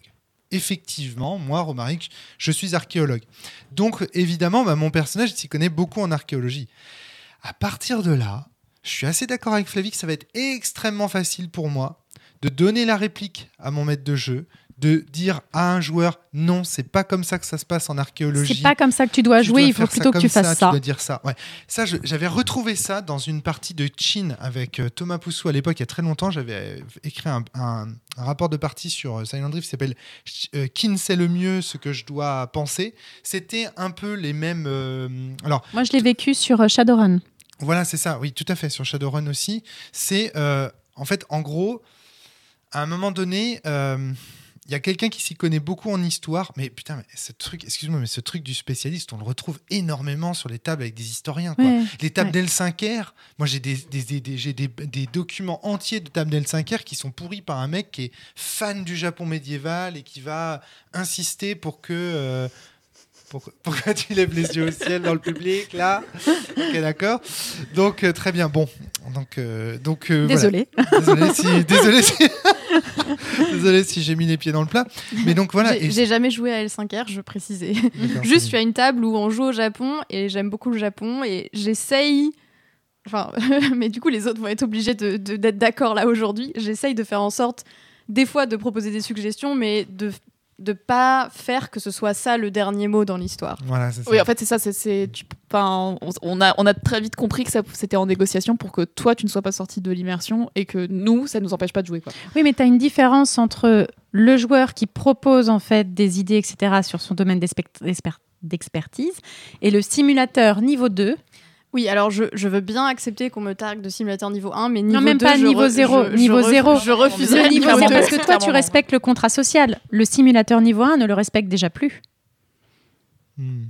Effectivement, moi, Romaric, je suis archéologue. Donc, évidemment, bah, mon personnage s'y connaît beaucoup en archéologie. À partir de là, je suis assez d'accord avec Flavie que ça va être extrêmement facile pour moi de donner la réplique à mon maître de jeu, de dire à un joueur non, c'est pas comme ça que ça se passe en archéologie. C'est pas comme ça que tu dois Tu jouer, dois il faut ça plutôt que tu fasses ça. Tu dois dire ça. Ouais. Ça, j'avais retrouvé ça dans une partie de Chin avec euh, Thomas Poussou à l'époque, il y a très longtemps. J'avais euh, écrit un, un- un rapport de partie sur euh, Silent Drift qui s'appelle euh, Kin sait le mieux ce que je dois penser. C'était un peu les mêmes. euh, alors, Moi, je l'ai vécu sur Shadowrun. voilà, c'est ça. Oui, tout à fait. Sur Shadowrun aussi. C'est euh, en fait, en gros, à un moment donné, euh, il y a quelqu'un qui s'y connaît beaucoup en histoire. Mais putain, mais ce truc, excuse-moi, mais ce truc du spécialiste, on le retrouve énormément sur les tables avec des historiens. Quoi. Ouais. Les tables Ouais. d'L5R, moi j'ai des, des, des- documents entiers de tables d'L5R qui sont pourris par un mec qui est fan du Japon médiéval et qui va insister pour que. euh, pour- pourquoi tu lèves les yeux au ciel dans le public là Ok, d'accord. Donc euh, très bien. Bon, donc euh, donc euh, voilà. Désolé. Désolé si désolé si désolé si j'ai mis les pieds dans le plat. Mais donc voilà. J'ai jamais joué à L5R, je précisais. Juste, je suis à une table où on joue au Japon et j'aime beaucoup le Japon et j'essaye. Enfin, mais du coup, les autres vont être obligés de- de- d'être d'accord là aujourd'hui. J'essaye de faire en sorte, des fois, de proposer des suggestions, mais de de pas faire que ce soit ça le dernier mot dans l'histoire. Voilà, c'est ça. Oui, en fait, c'est ça. c'est- on, on a, on a très vite compris que ça- c'était en négociation pour que toi, tu ne sois pas sorti de l'immersion et que nous, ça ne nous empêche pas de jouer. Quoi. Oui, mais tu as une différence entre le joueur qui propose en fait des idées, etc., sur son domaine d'expertise et le simulateur niveau 2. Oui, alors je, je veux bien accepter qu'on me targue de simulateur niveau 1, mais niveau non, même 2, pas je niveau re- 0. je- je niveau 0. Je refuserais Le niveau clairement 0, de- parce que toi, tu respectes le contrat social. Le simulateur niveau 1 ne le respecte déjà plus. Hmm.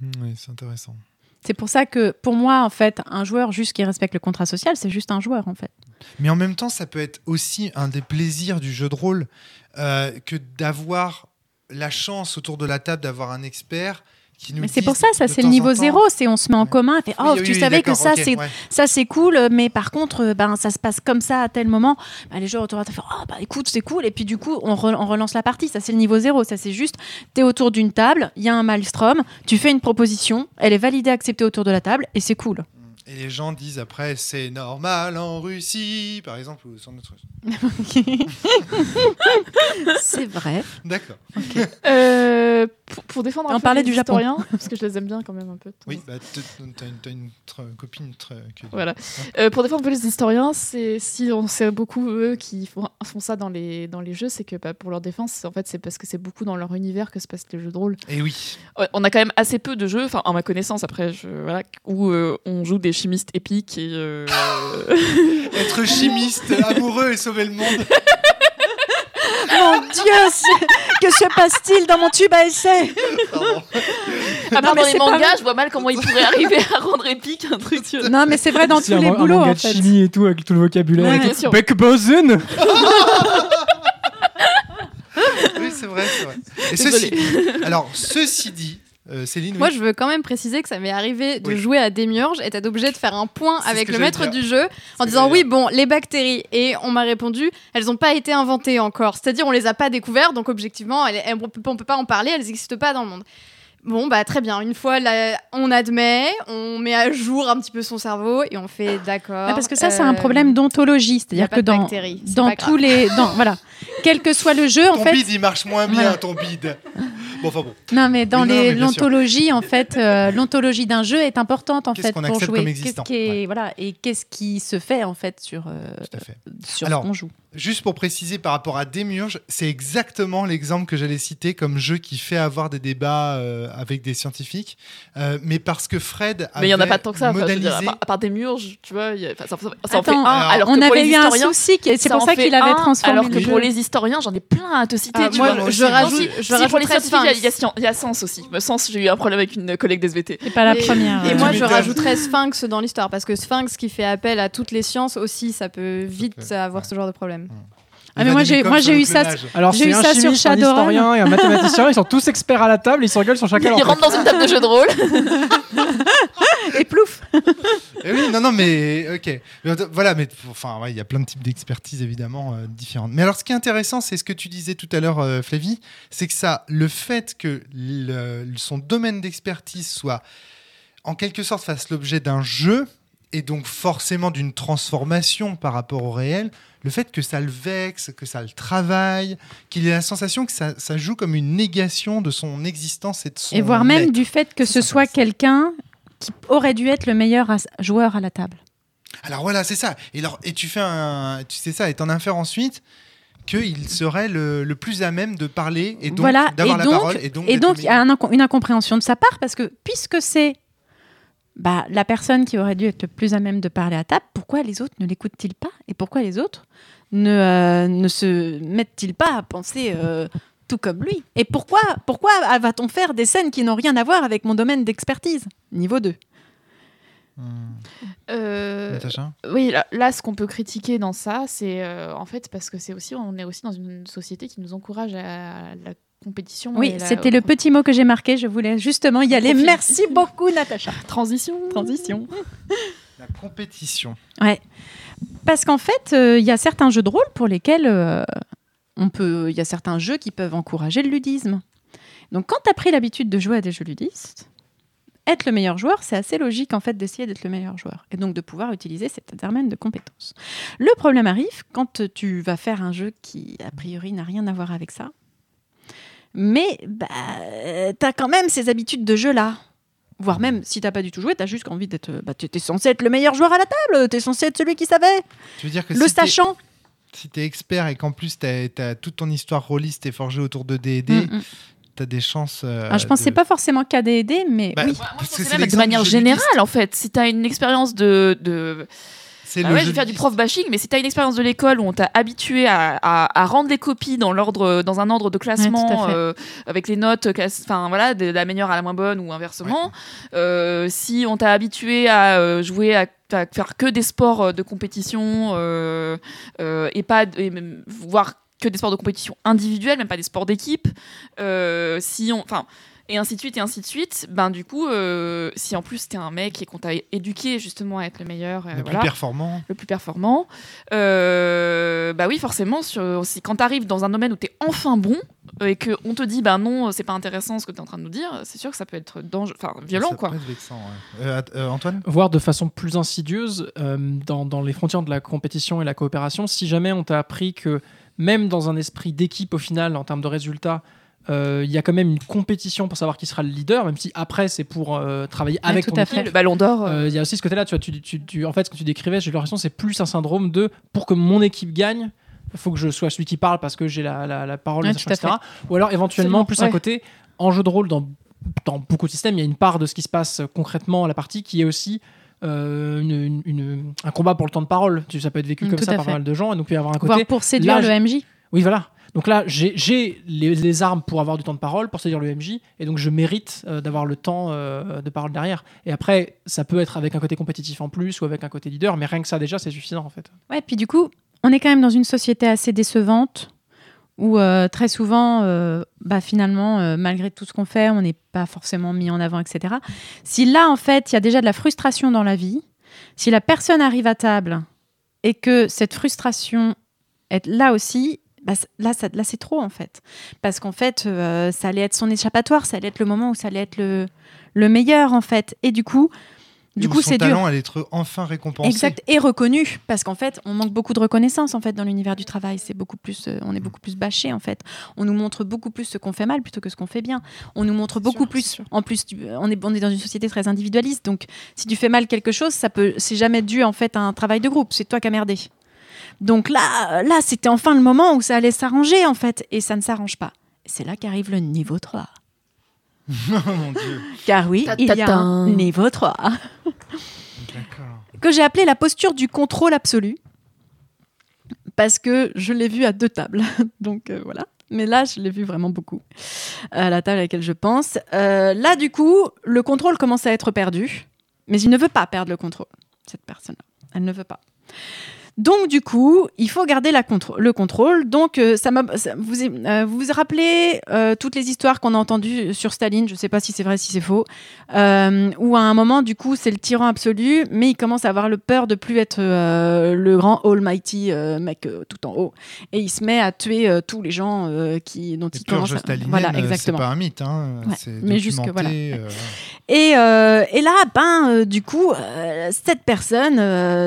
Hmm, Oui, c'est intéressant. C'est pour ça que, pour moi, en fait, un joueur juste qui respecte le contrat social, c'est juste un joueur, en fait. Mais en même temps, ça peut être aussi un des plaisirs du jeu de rôle euh, que d'avoir la chance autour de la table d'avoir un expert Mais c'est pour ça, ça c'est le niveau 0, c'est on se met en commun, fait, oh, oui, tu oui, savais que ça c'est ouais. ça c'est cool, mais par contre, euh, ben ça se passe comme ça à tel moment. Ben, les joueurs autour de table font, oh bah écoute c'est cool, et puis du coup on, re- on relance la partie. Ça c'est le niveau 0, ça c'est juste, t'es autour d'une table, il y a un maelstrom, tu fais une proposition, elle est validée, acceptée autour de la table, et c'est cool. Et les gens disent après, c'est normal en Russie, par exemple, ou sur notre... c'est vrai. D'accord. Euh, pour, pour défendre un On peu parlait les du Japon. historiens, parce que je les aime bien quand même un peu. Oui, bah, t'as une, t'as une copine que... Voilà. Euh, pour défendre un peu les historiens, c'est si on sait beaucoup eux qui font, font ça dans les dans les jeux, c'est que bah, pour leur défense, en fait, c'est parce que c'est beaucoup dans leur univers que se passent les jeux de rôle. Et oui. Ouais, On a quand même assez peu de jeux, enfin en ma connaissance après, je, voilà, où euh, on joue des chimistes épiques et euh, Être chimiste, amoureux et sauver le monde. Mon Dieu, que se passe-t-il dans mon tube à essai À part dans les mangas, je vois mal comment ils pourraient arriver à rendre épique un truc. Non, mais c'est vrai dans tous un, les un boulots manga en de fait. chimie et tout avec tout le vocabulaire. Ouais. et tout. Oui, c'est vrai, c'est vrai. Et Désolée. ceci, alors, ceci dit, euh, Céline, Moi, oui. je veux quand même préciser que ça m'est arrivé de Oui. jouer à Demiurge et t'es obligé de faire un point avec le maître dire. du jeu en disant oui, bon, les bactéries. Et on m'a répondu, elles n'ont pas été inventées encore. C'est-à-dire, on les a pas découvertes, donc objectivement, elles- elles- on on peut pas en parler, elles n'existent pas dans le monde. Bon, bah très bien. Une fois, là, on admet, on met à jour un petit peu son cerveau et on fait d'accord. Ouais, parce que ça, c'est un euh, problème d'ontologie, c'est-à-dire que dans, dans grave. tous les, dans, voilà, quel que soit le jeu, en ton fait, bide, il marche moins bien, Voilà. ton bide. Bon, enfin bon. Non, mais dans les- l'ontologie, en fait, euh, l'ontologie d'un jeu est importante en Qu'est-ce fait qu'on pour accepte jouer. comme Qu'est-ce existant, qui est- ouais. voilà, et qu'est-ce qui se fait en fait sur euh, fait. sur Alors, ce qu'on joue. Juste pour préciser par rapport à Démurge, c'est exactement l'exemple que j'allais citer comme jeu qui fait avoir des débats euh, avec des scientifiques. Euh, mais parce que Fred Mais il y en a avait pas tant que ça. enfin, je veux dire, modélisé- à, part, à part tu vois, y a- enfin, ça, ça- ça en fait Attends, un. Alors, on avait eu un souci, c'est pour en ça qu'il avait transformé Alors que le pour les historiens, j'en ai plein à te citer. Ah, tu moi, vois. je rajoute- si, je si, il y a- y, y Sens aussi. Me Sens, j'ai eu un problème avec une collègue d'SVT. C'est pas la Et- première. Et euh, moi, je rajouterais Sphinx dans l'histoire parce que Sphinx qui fait appel à toutes les sciences aussi, ça peut vite avoir Ouais. ce genre de problème. Ah, mais moi, j'ai- moi, j'ai eu ça- Alors, J'ai eu un ça sur chimiste, un historien et un mathématicien. Ils sont tous experts à la table. Ils s'engueulent sur chacun Ils rentrent dans une table de jeu de rôle. Et plouf Eh oui, non, non, mais ok. Voilà, mais enfin, ouais, il y a plein de types d'expertise évidemment euh, différentes. Mais alors, ce qui est intéressant, c'est ce que tu disais tout à l'heure, euh, Flavie, c'est que ça, le fait que le- son domaine d'expertise soit en quelque sorte fasse l'objet d'un jeu et donc forcément d'une transformation par rapport au réel, le fait que ça le vexe, que ça le travaille, qu'il ait la sensation que ça, ça joue comme une négation de son existence et de son Et voire même du fait que ce soit quelqu'un qui aurait dû être le meilleur joueur à la table. Alors voilà, c'est ça. Et, alors, et tu fais un, tu sais ça, et t'en infères ensuite qu'il serait le, le plus à même de parler et donc voilà, d'avoir la parole et donc et il y a un une incompréhension de sa part parce que puisque c'est bah, la personne qui aurait dû être le plus à même de parler à table, pourquoi les autres ne l'écoutent-ils pas et pourquoi les autres ne, euh, ne se mettent-ils pas à penser euh, tout comme lui? Et pourquoi, pourquoi va-t-on faire des scènes qui n'ont rien à voir avec mon domaine d'expertise? Niveau 2. Hmm. Euh, Natacha? oui, là, là, ce qu'on peut critiquer dans ça, c'est euh, en fait parce que c'est aussi, on est aussi dans une société qui nous encourage à la compétition. Oui, c'était le petit mot que j'ai marqué, je voulais justement y aller. Profil. Merci beaucoup Natacha. transition. Transition. La compétition. Parce qu'en fait, euh, il y a certains jeux de rôle pour lesquels euh, on peut, il y a certains jeux qui peuvent encourager le ludisme. Donc, quand tu as pris l'habitude de jouer à des jeux ludistes, être le meilleur joueur, c'est assez logique en fait d'essayer d'être le meilleur joueur et donc de pouvoir utiliser cet domaine de compétences. Le problème arrive quand tu vas faire un jeu qui a priori n'a rien à voir avec ça, mais bah, tu as quand même ces habitudes de jeu là. Voire même si t'as pas du tout joué, t'as juste envie d'être. Bah, t'es censé être le meilleur joueur à la table, t'es censé être celui qui savait. Tu veux dire que Le si t'es- sachant. si t'es expert et qu'en plus t'as as toute ton histoire rôliste est forgée autour de D&D, Mm, mm. t'as des chances. euh, Ah, je pensais de- pas forcément qu'à D&D, mais Bah, oui. Moi, moi, Parce je que pensais c'est même de manière générale, en fait. Si tu as une expérience de, de, C'est Ah le ouais, je vais faire du prof bashing, mais si tu as une expérience de l'école où on t'a habitué à, à- à rendre les copies dans, l'ordre, dans un ordre de classement, Ouais, euh, avec les notes, enfin voilà, de la meilleure à la moins bonne ou inversement, euh, si on t'a habitué à euh, jouer à, à faire que des sports de compétition euh, euh, et pas, et même, voire que des sports de compétition individuels, même pas des sports d'équipe, euh, si on, enfin et ainsi de suite et ainsi de suite. Ben du coup euh, si en plus t'es un mec et qu'on t'a éduqué justement à être le meilleur euh, Le voilà, plus performant. le plus performant. Euh, bah oui forcément sur, si, quand t'arrives dans un domaine où t'es enfin bon euh, et qu'on te dit bah non c'est pas intéressant ce que t'es en train de nous dire c'est sûr que ça peut être dangereux enfin violent Ça quoi. peut être vexant, ouais. Euh, euh, Antoine? Voire de façon plus insidieuse euh, dans, dans les frontières de la compétition et la coopération, si jamais on t'a appris que même dans un esprit d'équipe au final, en termes de résultats, il y a quand même une compétition pour savoir qui sera le leader, même si après c'est pour euh, travailler avec tout ton à équipe. fait. le ballon d'or euh, Euh, Il y a aussi ce côté-là, tu vois, tu, tu- tu- en fait, ce que tu décrivais, j'ai l'impression que c'est plus un syndrome de pour que mon équipe gagne, il faut que je sois celui qui parle parce que j'ai la, la- la parole, Ouais, etc. Ou alors éventuellement plus un côté en jeu de rôle dans, dans beaucoup de systèmes, il y a une part de ce qui se passe concrètement à la partie qui est aussi euh, une- une- une- un combat pour le temps de parole. Tu- Ça peut être vécu Mm, comme ça par pas mal de gens, et donc il peut y avoir un côté. Voire pour séduire là, le MJ. Oui, voilà. Donc là, j'ai les, armes pour avoir du temps de parole, pour saisir le MJ, et donc je mérite euh, d'avoir le temps euh, de parole derrière. Et après, ça peut être avec un côté compétitif en plus ou avec un côté leader, mais rien que ça déjà, c'est suffisant en fait. Ouais, puis du coup, on est quand même dans une société assez décevante où euh, très souvent, bah, finalement, malgré tout ce qu'on fait, on n'est pas forcément mis en avant, etc. Si là, en fait, il y a déjà de la frustration dans la vie, si la personne arrive à table et que cette frustration est là aussi, bah, là, ça- là c'est trop, en fait. Parce qu'en fait, euh, ça allait être son échappatoire, ça allait être le moment où ça allait être le, le meilleur, en fait. Et du coup, du Où coup, son c'est dur. talent allait être enfin récompensé. Exact et reconnu parce qu'en fait on manque beaucoup de reconnaissance en fait dans l'univers du travail c'est beaucoup plus euh, on est beaucoup plus bâché en fait on nous montre beaucoup plus ce qu'on fait mal plutôt que ce qu'on fait bien on nous montre beaucoup sûr, plus en plus tu- on est on est dans une société très individualiste donc si tu fais mal quelque chose ça peut c'est jamais dû en fait à un travail de groupe c'est toi qui as merdé donc là là c'était enfin le moment où ça allait s'arranger en fait et ça ne s'arrange pas c'est là qu'arrive le niveau 3 oh mon dieu. car oui il y a un niveau 3 D'accord. que j'ai appelé la posture du contrôle absolu parce que je l'ai vu à deux tables. Donc euh, voilà. Mais là, je l'ai vu vraiment beaucoup à la table à laquelle je pense. Euh, là, du coup, le contrôle commence à être perdu, mais il ne veut pas perdre le contrôle, cette personne-là. Elle ne veut pas. Donc, du coup, il faut garder la contr- le contrôle. Donc, euh, ça ça- vous, euh, vous vous rappelez euh, toutes les histoires qu'on a entendues sur Staline, je ne sais pas si c'est vrai, si c'est faux, euh, où à un moment, du coup, c'est le tyran absolu, mais il commence à avoir le peur de plus être euh, le grand almighty euh, mec tout en haut. Et il se met à tuer tous les gens qui, dont Les il commence à... Voilà, euh, c'est exactement. pas un mythe, hein. Ouais, mais jusque, voilà. Et, et là, ben, du coup, cette personne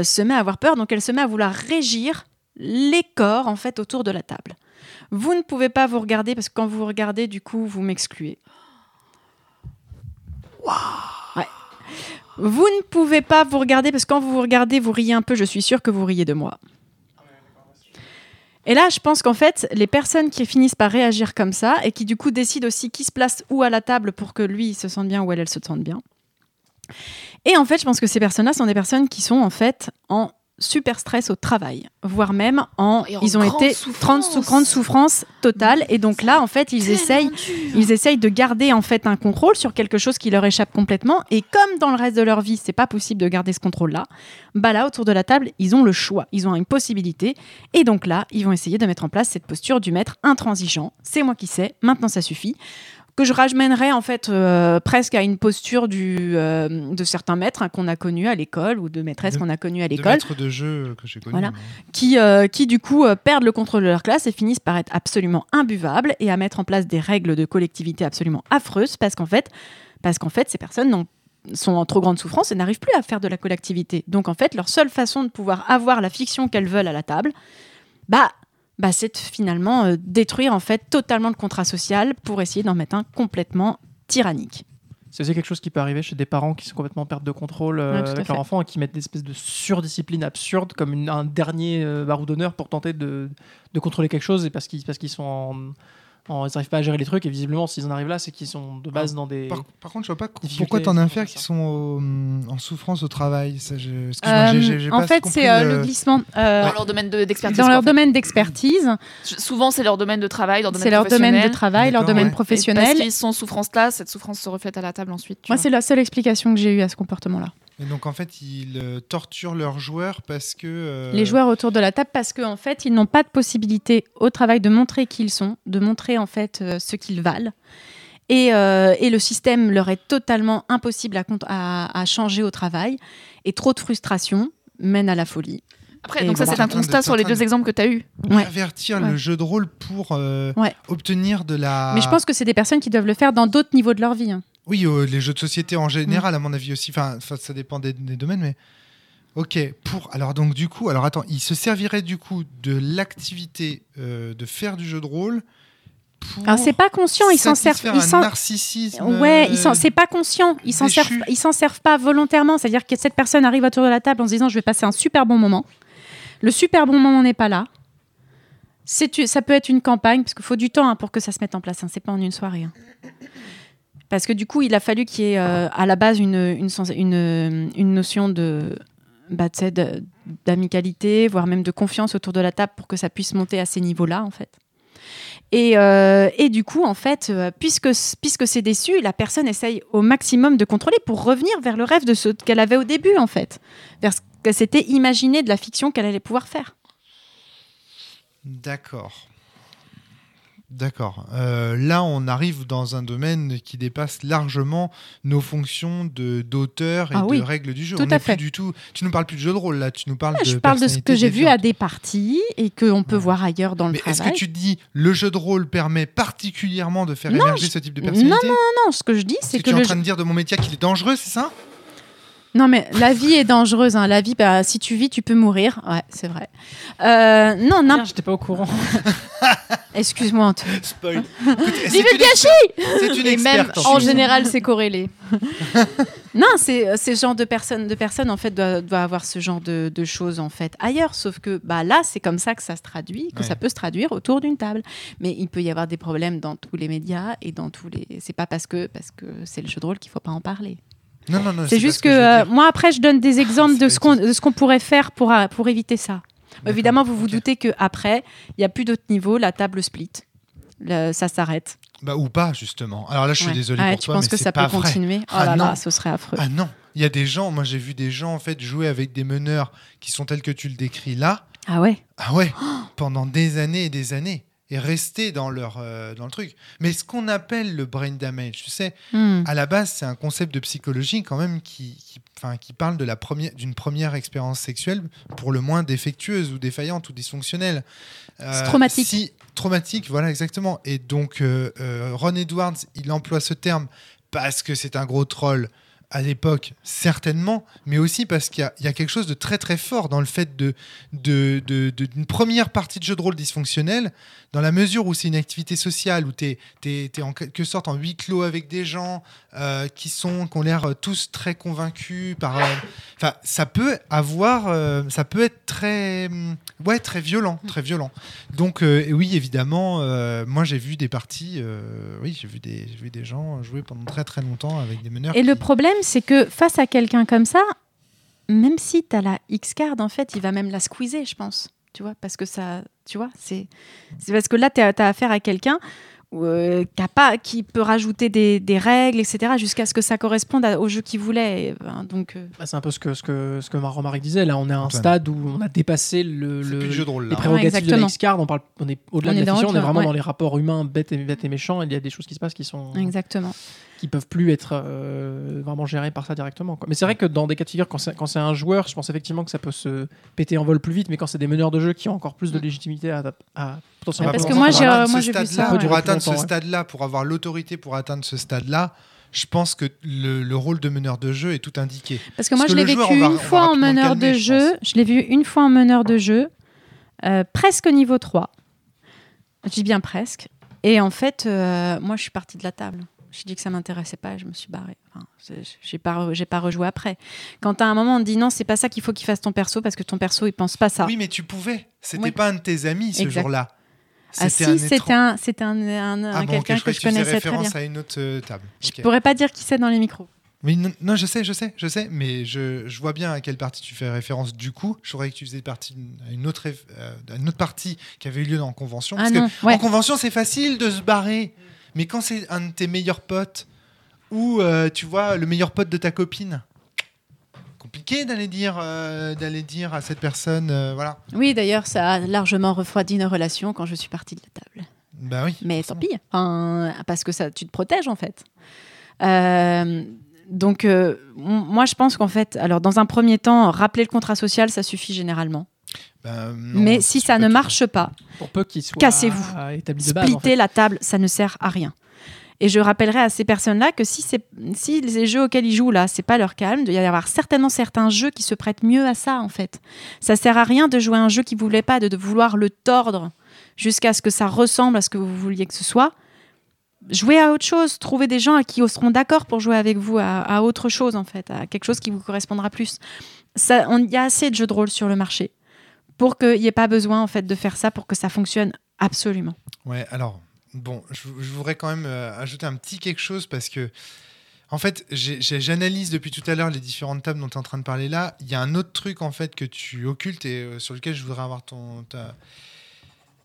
se met à avoir peur, donc elle se met à vouloir régir les corps, en fait, autour de la table. Vous ne pouvez pas vous regarder, parce que quand vous vous regardez, du coup, vous m'excluez. Ouais. Vous ne pouvez pas vous regarder, parce que quand vous vous regardez, vous riez un peu, je suis sûre que vous riez de moi. Et là, je pense qu'en fait, les personnes qui finissent par réagir comme ça et qui du coup décident aussi qui se place où à la table pour que lui il se sente bien ou elle, elle se sente bien. Et en fait, je pense que ces personnes-là sont des personnes qui sont en fait en super stress au travail, voire même en, ils ont été souffrance. 30 sous grande souffrance totale. Et donc là, en fait, ils essayent ils essayent de garder en fait un contrôle sur quelque chose qui leur échappe complètement. Et comme dans le reste de leur vie, c'est pas possible de garder ce contrôle-là, bah là, autour de la table, ils ont le choix, ils ont une possibilité. Et donc là, ils vont essayer de mettre en place cette posture du maître intransigeant. C'est moi qui sais, maintenant ça suffit. Que je ramènerais en fait euh, presque à une posture du, euh, de certains maîtres hein, qu'on a connus à l'école ou de maîtresses De- qu'on a connues à de l'école maîtres de jeu que j'ai connu. Voilà. qui, euh, qui du coup perdent le contrôle de leur classe et finissent par être absolument imbuvables et à mettre en place des règles de collectivité absolument affreuses parce qu'en fait, parce qu'en fait ces personnes n'ont- sont en trop grande souffrance et n'arrivent plus à faire de la collectivité. Donc en fait, leur seule façon de pouvoir avoir la fiction qu'elles veulent à la table, bah, bah c'est finalement euh, détruire en fait totalement le contrat social pour essayer d'en mettre un complètement tyrannique. C'est aussi quelque chose qui peut arriver chez des parents qui sont complètement en perte de contrôle euh, Ouais, avec leur enfant et qui mettent des espèces de surdiscipline absurde comme une- un dernier euh, barreau d'honneur pour tenter de, de contrôler quelque chose et parce qu'ils parce qu'ils sont en, en- ils n'arrivent pas à gérer les trucs et visiblement s'ils en arrivent là c'est qu'ils sont de base dans des Par, par contre, je vois pas pourquoi t'en as c'est affaire ça. qui sont au- en souffrance au travail. Ça, je- excuse-moi, j'ai- Euh, j'ai- j'ai en pas fait, c'est euh, le- glissement. euh, Dans leur domaine de- d'expertise. dans leur domaine d'expertise, Souvent, c'est leur domaine de travail, leur domaine c'est leur domaine de professionnel. travail, leur domaine ouais. Et Parce professionnel. qu'ils sont en souffrance là, cette souffrance se reflète à la table ensuite. tu Moi, c'est la seule explication que j'ai eue à ce comportement-là. Et donc, en fait, ils euh, torturent leurs joueurs parce que. euh, Les joueurs autour de la table, parce qu'en fait, ils n'ont pas de possibilité au travail de montrer qui ils sont, de montrer en fait euh, ce qu'ils valent. Et, euh, et le système leur est totalement impossible à, cont- à, à changer au travail. Et trop de frustration mène à la folie. Après, Et donc ça, c'est un en constat sur en les deux exemples que tu as eus. Ouais. Pervertir Ouais. le jeu de rôle pour euh, Ouais. obtenir de la. Mais je pense que c'est des personnes qui doivent le faire dans d'autres niveaux de leur vie. hein. Oui, euh, les jeux de société en Mm. général, à mon avis aussi. Enfin, ça dépend des, des domaines, mais. Ok, pour. Alors, donc, du coup, alors attends, il se servirait du coup de l'activité euh, de faire du jeu de rôle. Alors, c'est pas conscient, ils s'en servent. Ils un s'en- narcissisme. Ouais, euh, ils s'en- c'est pas conscient. Ils s'en servent, ils s'en servent pas volontairement. C'est-à-dire que cette personne arrive autour de la table en se disant je vais passer un super bon moment. Le super bon moment n'est pas là. C'est, ça peut être une campagne parce qu'il faut du temps hein, pour que ça se mette en place. Hein. C'est pas en une soirée. hein. Parce que du coup, il a fallu qu'il y ait euh, à la base une, notion de bah, de- d'amicalité, voire même de confiance autour de la table pour que ça puisse monter à ces niveaux-là, en fait. Et, euh, du coup, en fait, euh, puisque, c'est déçu, la personne essaye au maximum de contrôler pour revenir vers le rêve de qu'elle avait au début, en fait. Vers ce qu'elle s'était imaginé de la fiction qu'elle allait pouvoir faire. D'accord. D'accord. Euh, là, on arrive dans un domaine qui dépasse largement nos fonctions de d'auteur et Ah de règles du jeu. tout on à fait. plus du tout. Tu nous parles plus de jeu de rôle là. Tu nous parles de. je parle de ce que j'ai vu à des parties et qu'on peut voir ailleurs dans le Mais est-ce travail. que tu dis le jeu de rôle permet particulièrement de faire Non, émerger je- ce type de Non, personnalité non, non, ce que je dis, c'est que, que tu es en train de dire de mon métier qu'il est dangereux, c'est ça? Non, mais la vie est dangereuse. hein. La vie, bah, si tu vis, tu peux mourir. Ouais, c'est vrai. Euh, non, non. J'étais pas au courant. Excuse-moi, Antoine. Spoil. C'est une C'est une Et même en chimie. général, c'est corrélé. Non, c'est c'est ce genre de personnes, de personnes en fait doit, doit avoir ce genre de, de choses en fait ailleurs. Sauf que bah là, c'est comme ça que ça se traduit, que Ouais. ça peut se traduire autour d'une table. Mais il peut y avoir des problèmes dans tous les médias et dans tous les. C'est pas parce que parce que c'est le jeu de rôle qu'il faut pas en parler. Non, non, non. C'est juste que, euh, moi après je donne des exemples de ce qu'on pourrait faire pour euh, pour éviter ça. Évidemment, vous vous Ok. doutez que après il y a plus d'autres niveaux, la table split. Le- ça s'arrête. Bah, ou pas, justement. Alors là, je suis Ouais. désolé Ouais, pour tu toi, penses mais que ça peut vrai. continuer? Oh Ah là non. là, ce serait affreux. Ah non, il y a des gens, moi j'ai vu des gens en fait jouer avec des meneurs qui sont tels que tu le décris là. Ah ouais? Ah ouais, pendant des années et des années et rester dans leur euh, dans le truc. Mais ce qu'on appelle le brain damage, tu sais, Hmm. à la base, c'est un concept de psychologie quand même qui, qui, qui parle de la première, d'une première expérience sexuelle pour le moins défectueuse ou défaillante ou dysfonctionnelle. Euh, traumatique. Si, traumatique, voilà exactement. Et donc, euh, Ron Edwards, il emploie ce terme parce que c'est un gros troll à l'époque, certainement, mais aussi parce qu'il y a, il y a quelque chose de très très fort dans le fait de, de, de- de- d'une première partie de jeu de rôle dysfonctionnel, dans la mesure où c'est une activité sociale, où tu es, en quelque sorte en huis clos avec des gens euh, qui, sont, qui ont l'air euh, tous très convaincus par... euh, Enfin, ça peut avoir... euh, ça peut être très... hum, Ouais, très violent, très violent. Donc oui, évidemment, moi j'ai vu des parties... oui, j'ai vu, des, vu des gens jouer pendant très très longtemps avec des meneurs. Et le problème, c'est que face à quelqu'un comme ça, même si tu as la X-card, en fait, il va même la squeezer, je pense. Tu vois, parce que ça, tu vois, c'est parce que là, tu as, affaire à quelqu'un euh, qui, pas, qui peut rajouter des, des règles, etc., jusqu'à ce que ça corresponde à- au jeu qu'il voulait. Ben, donc, euh, Bah, c'est un peu ce que, ce que, ce que Romaric disait. Là, on est à un Antoine. stade où on a dépassé le, jeu de rôle les prérogatives de la exactement. X-Card. On, parle, on est au-delà de la dans fiction, on est vraiment ouais. dans les rapports humains, bêtes et, bêtes et méchants. Il y a des choses qui se passent qui sont exactement. qui peuvent plus être euh, vraiment gérées par ça directement. quoi. Mais c'est vrai que dans des cas de figure, quand c'est, quand c'est un joueur, je pense effectivement que ça peut se péter en vol plus vite. Mais quand c'est des meneurs de jeu qui ont encore plus de légitimité à, à potentiellement. Parce que commencer moi, j'ai- moi, vu ça, ouais. Pour atteindre ce stade-là, pour avoir l'autorité pour atteindre ce stade-là, je pense que le, le rôle de meneur de jeu est tout indiqué. Parce que moi, Parce je l'ai joueur, vécu va- une fois en meneur calmer, de je jeu. Je l'ai vu une fois en meneur de jeu, euh, presque niveau 3. Je dis bien presque. Et en fait, euh, moi, je suis partie de la table. J'ai dit que ça m'intéressait pas et je me suis barrée. Enfin, j'ai pas, j'ai pas rejoué après. Quand à un moment on dit non, c'est pas ça qu'il faut qu'il fasse ton perso parce que ton perso il pense pas ça. Oui, mais tu pouvais. C'était Oui. pas un de tes amis ce Exact. jour-là. Ah si, c'était étran- un, c'était un, un- un bon, ok, quelqu'un que je connaissais très bien. référence à une autre euh, table. Je pourrais pas dire qui c'est dans les micros. Mais non, non, je sais, je sais, je sais, mais je, je vois bien à quelle partie tu fais référence du coup. Je croyais que tu faisais partie d'une- à une autre, réf- euh, à une autre partie qui avait eu lieu en convention. Ah Parce non, que ouais. en convention, c'est facile de se barrer. Mais quand c'est un de tes meilleurs potes ou euh, tu vois le meilleur pote de ta copine, compliqué d'aller dire, euh, d'aller dire à cette personne, euh, voilà. Oui, d'ailleurs, ça a largement refroidi une relation quand je suis partie de la table. Bah oui. Mais tant pis, Enfin, parce que ça, tu te protèges en fait. Euh, donc, euh, moi, je pense qu'en fait, alors dans un premier temps, rappeler le contrat social, ça suffit généralement. Bah, non, Mais si ça ne marche pas, Pour peu qu'il soit Cassez-vous. base. en splitter fait. la table, ça ne sert à rien. Et je rappellerai à ces personnes-là que si, les jeux auxquels ils jouent là, c'est pas leur calme, il y avoir certainement certains jeux qui se prêtent mieux à ça en fait. Ça sert à rien de jouer un jeu qui ne voulait pas, de, vouloir le tordre jusqu'à ce que ça ressemble à ce que vous vouliez que ce soit. Jouez à autre chose, trouvez des gens à qui seront d'accord pour jouer avec vous à, à autre chose en fait, à quelque chose qui vous correspondra plus. Il y a assez de jeux de rôle sur le marché pour qu'il n'y ait pas besoin en fait de faire ça pour que ça fonctionne absolument. Ouais, alors, bon, je, voudrais quand même euh, ajouter un petit quelque chose parce que, en fait, j'analyse depuis tout à l'heure les différentes tables dont tu es en train de parler là. Il y a un autre truc, en fait, que tu occultes et euh, sur lequel je voudrais avoir ton.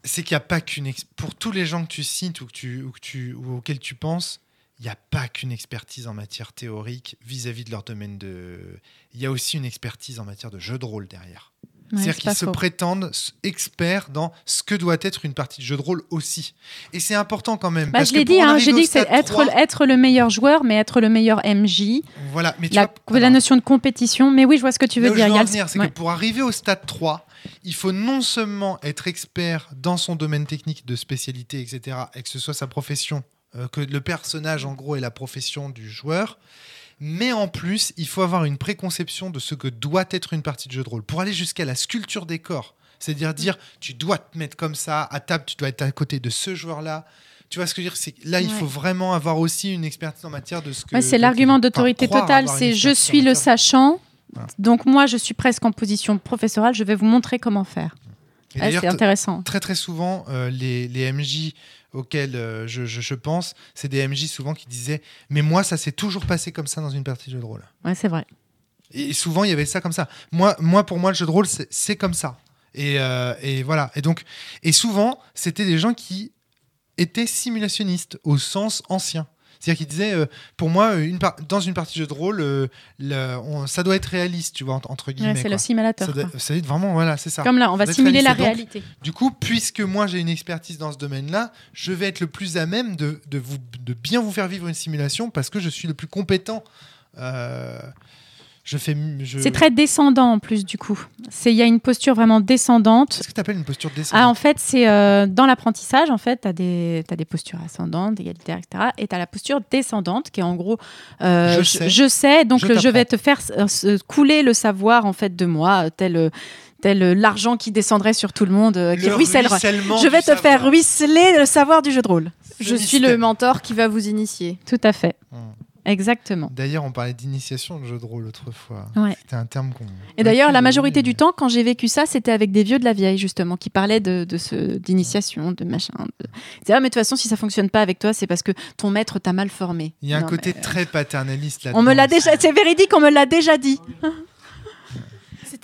c'est qu'il n'y a pas qu'une pour tous les gens que tu cites ou que tu ou auxquels tu penses, il n'y a pas qu'une expertise en matière théorique vis-à-vis de leur domaine de. Il y a aussi une expertise en matière de jeu de rôle derrière. Ouais, C'est-à-dire c'est qu'ils se prétendent experts dans ce que doit être une partie de jeu de rôle aussi. Et c'est important quand même. Bah, parce je l'ai dit, hein, j'ai dit que c'est être, 3, être le meilleur joueur, mais être le meilleur MJ. Voilà, mais tu La, vois, la notion de compétition. Mais oui, je vois ce que tu veux Là où dire. je veux c'est ouais. que pour arriver au stade 3, il faut non seulement être expert dans son domaine technique de spécialité, etc., et que ce soit sa profession, euh, que le personnage, en gros, est la profession du joueur, mais en plus, il faut avoir une préconception de ce que doit être une partie de jeu de rôle, pour aller jusqu'à la sculpture des corps. C'est-à-dire dire, tu dois te mettre comme ça, à table, tu dois être à côté de ce joueur-là. Tu vois ce que je veux dire? C'est Là, il faut vraiment avoir aussi une expertise en matière de ce que... Ouais, c'est l'argument d'autorité totale. C'est je suis le sachant. Voilà. Donc moi, je suis presque en position professorale. Je vais vous montrer comment faire. Ouais, d'ailleurs, c'est intéressant. très très souvent, euh, les, les MJ auxquels euh, je, je- je pense, c'est des MJ souvent qui disaient Mais moi, ça s'est toujours passé comme ça dans une partie de jeu de rôle. Ouais, c'est vrai. Et souvent, il y avait ça comme ça. Moi, moi pour moi, le jeu de rôle, c'est c'est comme ça. Et, euh, et voilà. Et donc, et souvent, c'était des gens qui étaient simulationnistes au sens ancien. C'est-à-dire qu'ils disaient, euh, pour moi, une par- dans une partie de jeu de rôle, euh, le- on- ça doit être réaliste, tu vois, entre, guillemets. Ouais, c'est le simulateur. ça, doit, quoi. vraiment, voilà, c'est ça. Comme là, on va simuler la. Donc, réalité. Du coup, puisque moi j'ai une expertise dans ce domaine-là, je vais être le plus à même de, de, vous, de bien vous faire vivre une simulation parce que je suis le plus compétent. Euh, je fais. je- C'est très descendant en plus du coup. C'est il y a une posture vraiment descendante. Qu'est-ce que tu appelles une posture descendante Ah, en fait, c'est euh, dans l'apprentissage, en fait, tu as, des t'as des postures ascendantes, égalitaires, etc. Et tu as la posture descendante, qui est en gros, euh, Je sais. je sais, donc Je euh, je, vais te faire euh, couler le savoir, en fait, de moi, tel, tel l'argent qui descendrait sur tout le monde, euh, qui Le ruissellera. ruissellement Je vais du te faire ruisseler le savoir du jeu de rôle. Je suis le mentor qui va vous initier. Tout à fait. Hmm. Exactement. D'ailleurs, on parlait d'initiation de jeu de rôle autrefois. Ouais. C'était un terme qu'on. Et d'ailleurs, la majorité du temps, quand j'ai vécu ça, c'était avec des vieux de la vieille, justement, qui parlaient de, de ce- d'initiation, de machin. De... Ils disaient, ah, mais de toute façon, si ça fonctionne pas avec toi, c'est parce que ton maître t'a mal formé. Il y a un côté mais, euh, très paternaliste là. On me l'a déjà, c'est véridique, on me l'a déjà dit.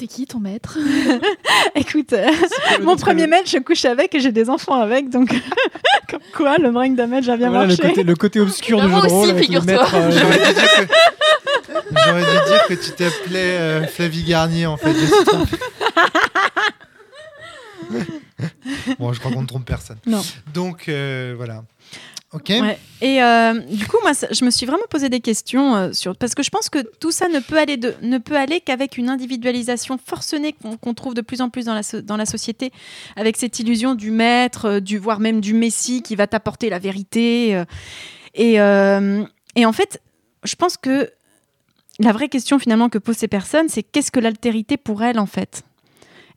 C'était qui ton maître Écoute, euh, mon premier maître, je couche avec et j'ai des enfants avec, donc comme quoi le brain damage a bien Voilà le marché. côté, le côté obscur du Moi jeu de rôle figure-toi. maître. euh, J'aurais dû dire que. J'aurais dû dire que tu t'appelais euh, Flavie Garnier en fait. Bon, je crois qu'on ne trompe personne. Non. Donc euh, voilà. Et euh, du coup, moi, je me suis vraiment posé des questions euh, sur parce que je pense que tout ça ne peut aller ne peut aller qu'avec une individualisation forcenée qu'on trouve de plus en plus dans la, dans la société, avec cette illusion du maître, euh, du voire même du messie qui va t'apporter la vérité. et, et en fait, je pense que la vraie question finalement que posent ces personnes, c'est qu'est-ce que l'altérité pour elles en fait?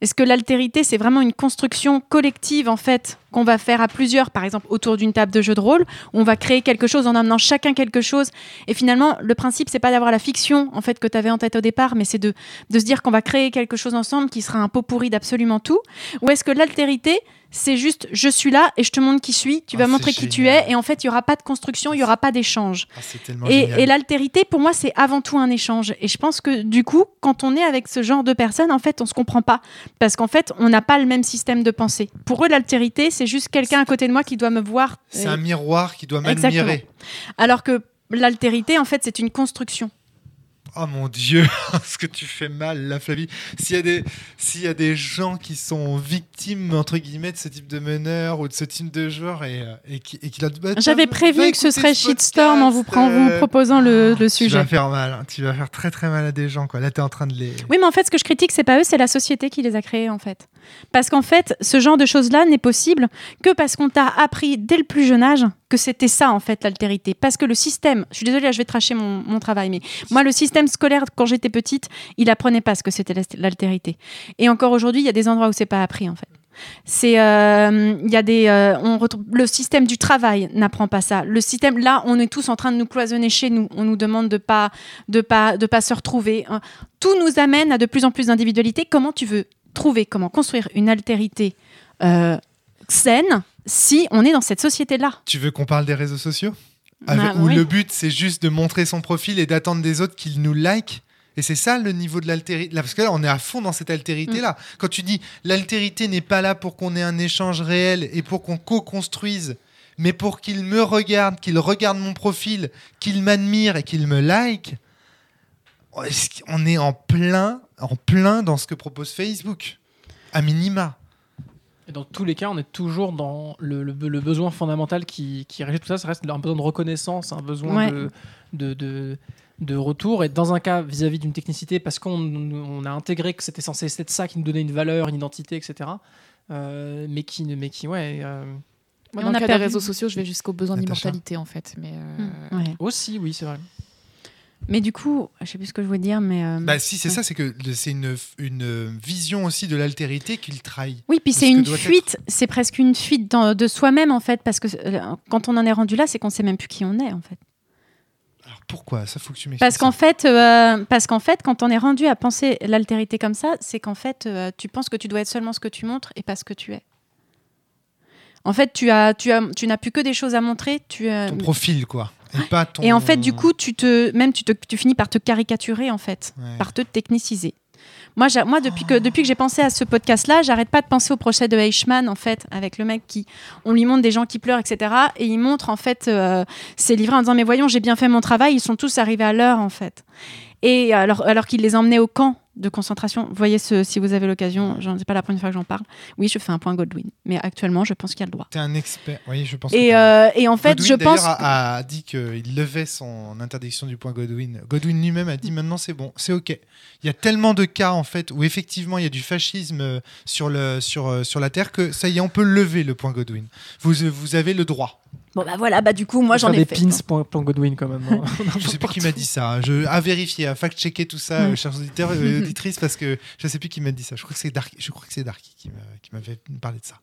Est-ce que l'altérité, c'est vraiment une construction collective en fait? Qu'on va faire à plusieurs, par exemple autour d'une table de jeu de rôle, on va créer quelque chose en amenant chacun quelque chose. Et finalement, le principe, c'est pas d'avoir la fiction en fait que tu avais en tête au départ, mais c'est de, de se dire qu'on va créer quelque chose ensemble qui sera un pot pourri d'absolument tout. Ou est-ce que l'altérité, c'est juste je suis là et je te montre qui je suis, tu Ah, vas c'est montrer qui tu es, et en fait, il y aura pas de construction, il y aura pas d'échange. Ah, Et, et l'altérité, pour moi, c'est avant tout un échange. Et je pense que du coup, quand on est avec ce genre de personnes, en fait, on se comprend pas. Parce qu'en fait, on n'a pas le même système de pensée. Pour eux, l'altérité, c'est juste quelqu'un à côté de moi qui doit me voir. C'est euh, un miroir qui doit m'admirer. Alors que l'altérité, en fait, c'est une construction. Oh mon dieu, ce que tu fais mal, la Flavie. S'il y, a des- y a des gens qui sont victimes, entre guillemets, de ce type de meneur ou de ce type de joueur et, euh, et qui, et qui bah, J'avais va prévu que ce serait ce shitstorm en vous, euh, proposant le, le Tu vas sujet. faire mal, hein. tu vas faire très très mal à des gens. Quoi. Là, tu es en train de les. Oui, mais en fait, ce que je critique, c'est pas eux, c'est la société qui les a créés, en fait. Parce qu'en fait, ce genre de choses-là n'est possible que parce qu'on t'a appris dès le plus jeune âge que c'était ça, en fait, l'altérité. Parce que le système, je suis désolée, je vais tracher mon, travail, mais moi, le système scolaire, quand j'étais petite, il apprenait pas ce que c'était l'altérité. Et encore aujourd'hui, il y a des endroits où c'est pas appris, en fait. C'est, euh, il y a des, euh, on retrouve le système du travail n'apprend pas ça. Le système, là, on est tous en train de nous cloisonner chez nous. On nous demande de pas, de pas, de pas se retrouver. Hein. Tout nous amène à de plus en plus d'individualité. Comment tu veux trouver, comment construire une altérité euh, saine si on est dans cette société-là Tu veux qu'on parle des réseaux sociaux? Bah, Avec- Où oui. le but, c'est juste de montrer son profil et d'attendre des autres qu'ils nous like Et c'est ça le niveau de l'altérité. Là, parce que là, on est à fond dans cette altérité-là. Quand tu dis l'altérité n'est pas là pour qu'on ait un échange réel et pour qu'on co-construise, mais pour qu'il me regarde, qu'il regarde mon profil, qu'il m'admire et qu'il me like, qu'on est en plein, en plein dans ce que propose Facebook, à minima. Et dans tous les cas, on est toujours dans le, le- le besoin fondamental qui, qui régit tout ça. Ça reste un besoin de reconnaissance, un besoin Ouais. de, de, de, de retour. Et dans un cas vis-à-vis d'une technicité, parce qu'on on a intégré que c'était censé être ça qui nous donnait une valeur, une identité, etc. euh, mais qui, mais qui, ouais. euh, Moi, Et dans on le a cas perdu- des réseaux sociaux, je vais jusqu'au besoin d'immortalité, en fait. Mais euh, Ouais. aussi, oui, c'est vrai. Mais du coup, je sais plus ce que je voulais dire, mais. euh, Bah si, c'est Ouais. ça, c'est que c'est une, une vision aussi de l'altérité qu'il trahit. Oui, puis c'est ce une être. fuite, c'est presque une fuite dans- de soi-même en fait, parce que euh, quand on en est rendu là, c'est qu'on sait même plus qui on est en fait. Alors pourquoi? Ça faut que tu m'expliques. Parce qu'en fait, euh, parce qu'en fait, quand on est rendu à penser l'altérité comme ça, c'est qu'en fait, tu penses que tu dois être seulement ce que tu montres et pas ce que tu es. En fait, tu as, tu as, tu n'as plus que des choses à montrer. Tu as- ton profil, quoi. Et pas ton. et en fait, du coup, tu te, même tu te, tu finis par te caricaturer en fait, Ouais. par te techniciser. Moi, moi depuis que depuis que j'ai pensé à ce podcast-là, j'arrête pas de penser au procès de Eichmann en fait, avec le mec qui, on lui montre des gens qui pleurent, etc. Et il montre en fait euh, ses livrets en disant mais voyons, j'ai bien fait mon travail. Ils sont tous arrivés à l'heure en fait. Et alors alors qu'il les emmenait au camp de concentration. Vous voyez ce, si vous avez l'occasion, j'en sais pas la première fois que j'en parle. Oui, je fais un point Godwin, mais actuellement, je pense qu'il y a le droit. T'es un expert. Oui, je pense. Et, euh, et en fait, Godwin, je pense. a, a dit qu'il levait son interdiction du point Godwin. Godwin lui-même a dit maintenant c'est bon, c'est ok. Il y a tellement de cas en fait où effectivement il y a du fascisme euh, sur, le, sur, euh, sur la terre que ça y est, on peut lever le point Godwin. Vous, vous avez le droit. Bon bah voilà, bah du coup, moi j'en ai des fait. pins point Godwin quand même. hein. Je sais plus qui m'a dit ça. Je, à vérifier, à fact-checker tout ça, Ouais. euh, chers auditeurs et auditrices, parce que je sais plus qui m'a dit ça. Je crois que c'est Darky, je crois que c'est Darky qui m'a- qui m'avait parlé de ça.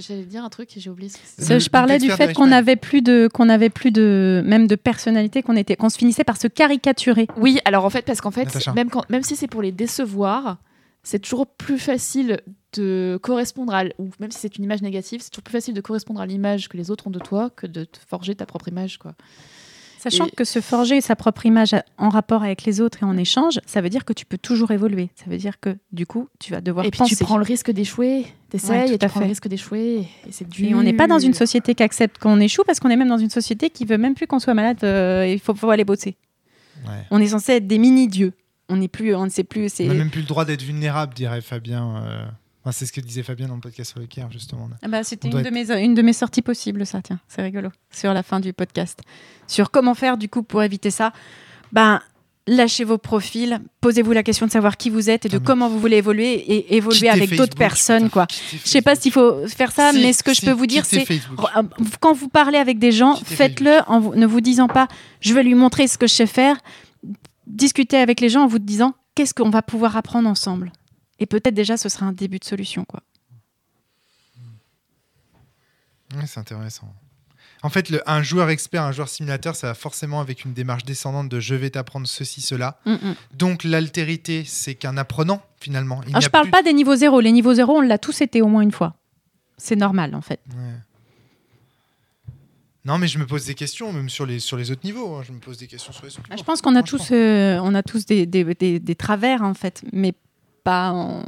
j'allais dire un truc et j'ai oublié ce que Le- je parlais du fait qu'on avait plus de qu'on avait plus de même de personnalité qu'on était qu'on se finissait par se caricaturer. Oui, alors en fait, parce qu'en fait, même, quand, même si c'est pour les décevoir, c'est toujours plus facile de correspondre à, ou même si c'est une image négative, c'est toujours plus facile de correspondre à l'image que les autres ont de toi que de te forger ta propre image, quoi. Sachant Et- que se forger sa propre image en rapport avec les autres et en échange, ça veut dire que tu peux toujours évoluer. Ça veut dire que du coup, tu vas devoir et puis penser. tu prends le risque d'échouer, t'essayes Ouais, et tu prends le risque d'échouer, et c'est dur. Et on n'est pas dans une société qui accepte qu'on échoue parce qu'on est même dans une société qui veut même plus qu'on soit malade. euh, Il faut, faut aller bosser. Ouais. On est censé être des mini dieux. On n'est plus, on ne sait plus. C'est On n'a même plus le droit d'être vulnérable, dirait Fabien. euh. Enfin, c'est ce que disait Fabien dans le podcast sur le Caire, justement. Ah bah, C'était une, de mes, une de mes sorties possibles, ça, tiens, c'est rigolo, sur la fin du podcast. Sur comment faire, du coup, pour éviter ça. Ben, lâchez vos profils, posez-vous la question de savoir qui vous êtes et de Ah, comment vous voulez évoluer et évoluer Quittez avec d'autres personnes, putain, quoi. Je sais pas s'il faut faire ça, Si, mais ce que je peux vous dire, c'est euh, quand vous parlez avec des gens, faites-le en ne vous disant pas je vais lui montrer ce que je sais faire. Discutez avec les gens en vous disant qu'est-ce qu'on va pouvoir apprendre ensemble? Et peut-être déjà ce sera un début de solution, quoi. Ouais, c'est intéressant. En fait, le, un joueur expert, un joueur simulateur, ça va forcément avec une démarche descendante de je vais t'apprendre ceci, cela. Mm, mm. Donc l'altérité, c'est qu'un apprenant, finalement. Il Alors, n'y je a parle plus- pas des niveaux zéro. Les niveaux zéro, on l'a tous été au moins une fois. C'est normal, en fait. Ouais. Non, mais je me pose des questions, même sur les, sur les autres niveaux. hein. Je me pose des questions sur les autres Ah, Je pense qu'on a tous, euh, on a tous des, des, des- des travers, en fait. Mais pas en-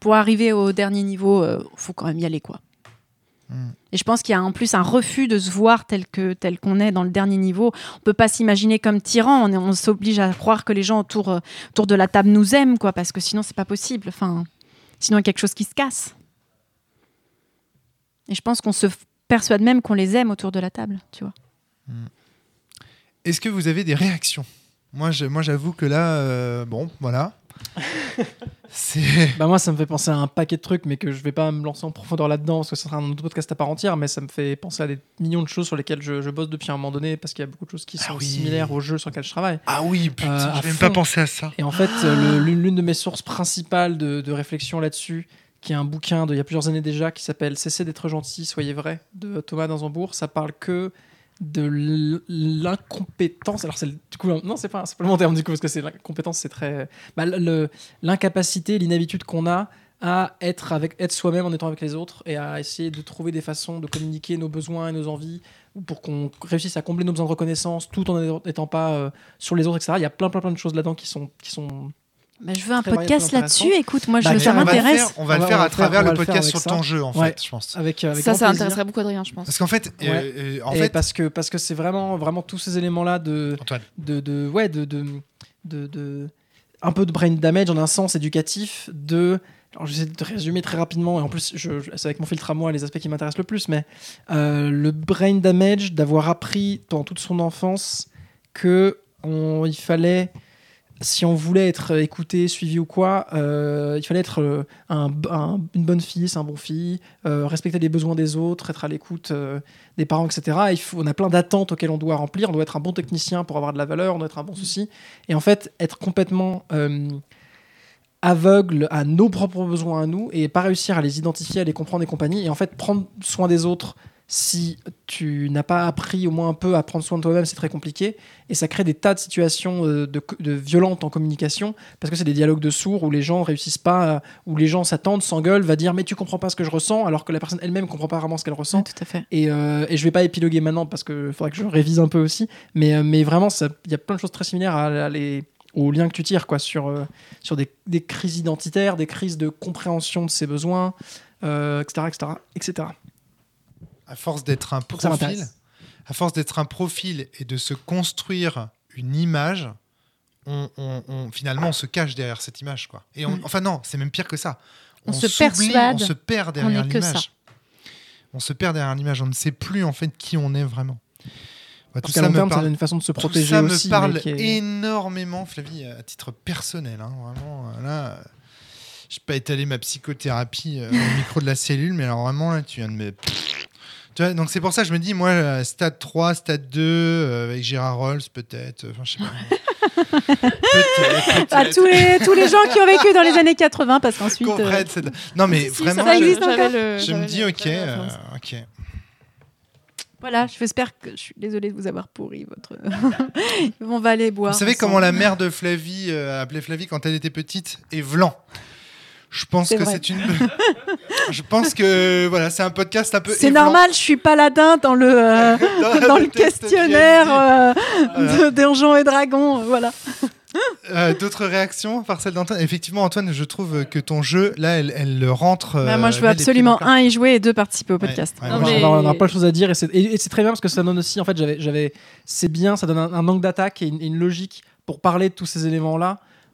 pour arriver au dernier niveau, il faut quand même y aller, quoi. Mm. Et je pense qu'il y a en plus un refus de se voir tel que tel qu'on est dans le dernier niveau. On peut pas s'imaginer comme tyran. On, est- on s'oblige à croire que les gens autour, euh, autour de la table nous aiment, quoi, parce que sinon c'est pas possible. Enfin, sinon il y a quelque chose qui se casse. Et je pense qu'on se persuade même qu'on les aime autour de la table, tu vois. Est-ce que vous avez des réactions? Moi, je- moi, j'avoue que là, euh, bon, voilà. c'est. Bah moi, ça me fait penser à un paquet de trucs, mais que je vais pas me lancer en profondeur là-dedans, parce que ce sera un autre podcast à part entière, mais ça me fait penser à des millions de choses sur lesquelles je, je bosse depuis un moment donné, parce qu'il y a beaucoup de choses qui Ah sont oui. similaires aux jeux sur lesquels je travaille. Ah oui, putain, Euh, à j'ai même pas pensé à ça. Et en fait, euh, l'une l'une de mes sources principales de, de réflexion là-dessus, qui est un bouquin d'il y a plusieurs années déjà, qui s'appelle Cessez d'être gentil, soyez vrai, de Thomas Danzambourg, ça parle que de l'incompétence. Alors, c'est du coup, non, c'est pas, pas le terme du coup, parce que c'est l'incompétence, c'est très. bah, L'incapacité, l'inhabitude qu'on a à être avec être soi-même en étant avec les autres et à essayer de trouver des façons de communiquer nos besoins et nos envies pour qu'on réussisse à combler nos besoins de reconnaissance tout en n'étant pas euh, sur les autres, etc. Il y a plein plein plein de choses là-dedans qui sont Bah, je veux un podcast là-dessus. Écoute, moi, je, Bah, ça m'intéresse. On va le faire à le faire- travers le podcast sur ça. ton jeu, en Ouais. fait, je pense. avec, avec Ça, ça plaisir. intéresserait beaucoup Adrien, je pense. Parce qu'en fait, euh, Ouais. euh, en Et fait, parce que parce que c'est vraiment vraiment tous ces éléments là de Antoine. de, de ouais de de, de de- un peu de brain damage en un sens éducatif de alors j'essaie de résumer très rapidement et en plus je, je- c'est avec mon filtre à moi les aspects qui m'intéressent le plus mais euh, le brain damage d'avoir appris pendant toute son enfance que on, il fallait si on voulait être écouté, suivi ou quoi, euh, il fallait être euh, un, un- une bonne fille, c'est un bon fille, euh, respecter les besoins des autres, être à l'écoute des parents, etc. Il faut, on a plein d'attentes auxquelles on doit remplir. On doit être un bon technicien pour avoir de la valeur, on doit être un bon souci. Et en fait, être complètement aveugle à nos propres besoins à nous et pas réussir à les identifier, à les comprendre et compagnie. Et en fait, prendre soin des autres, si tu n'as pas appris au moins un peu à prendre soin de toi-même, c'est très compliqué. Et ça crée des tas de situations euh, de, de violentes en communication parce que c'est des dialogues de sourds où les gens réussissent pas, où les gens s'attendent, s'engueulent, va dire mais tu comprends pas ce que je ressens alors que la personne elle-même comprend pas vraiment ce qu'elle ressent. Tout à fait. Et, euh, et je vais pas épiloguer maintenant parce que faudrait que je révise un peu aussi. Mais, euh, mais vraiment, il y a plein de choses très similaires à, à les, aux liens que tu tires quoi, sur, euh, sur des, des crises identitaires, des crises de compréhension de ses besoins, euh, etc., etc., etc. à force d'être un Ça profil, à force d'être un profil et de se construire une image, on, on- on- finalement on se cache derrière cette image quoi. Et on, Mm. enfin non, c'est même pire que ça. On se persuade on se perd derrière ça. l'image. On se perd derrière l'image. On ne sait plus en fait qui on est vraiment. Ouais, Parce qu'à long terme, c'est une façon de se tout protéger ça me aussi. parle est- énormément, Flavie, à titre personnel. hein, vraiment, euh, là, euh, je n'ai pas étalé ma psychothérapie euh, au micro de la cellule, mais alors vraiment, là, tu viens de me. Tu vois, donc c'est pour ça que je me dis, moi, euh, stade 3, stade 2, euh, avec Gérard Rolls, peut-être. euh, Enfin, je sais pas. peut-être. Tous les, tous les gens qui ont vécu dans les années 80, parce qu'ensuite. euh, cette- Non, mais Si, vraiment, ça je, existe j'avais encore le- je me dis, ok, euh, ok. Voilà, j'espère que je suis désolée de vous avoir pourri votre. On va aller boire. Vous savez ensemble. comment la mère de Flavie euh, appelait Flavie quand elle était petite? Et Vlan. Je pense que c'est une. je pense que voilà, c'est un podcast un peu. C'est normal, je suis paladin dans le, euh, dans le questionnaire euh, Voilà. de Donjons et Dragons. Voilà. Euh, D'autres réactions par celle d'Antoine Effectivement, Antoine, je trouve que ton jeu, là, elle, elle le rentre. Bah, euh, moi, je veux absolument le un y jouer et deux participer au podcast. Ouais, Non, moi, mais- On a- on a plein de choses à dire et c'est très bien parce que ça donne aussi en fait j'avais j'avais c'est bien ça donne un, un angle d'attaque et une, une logique pour parler de tous ces éléments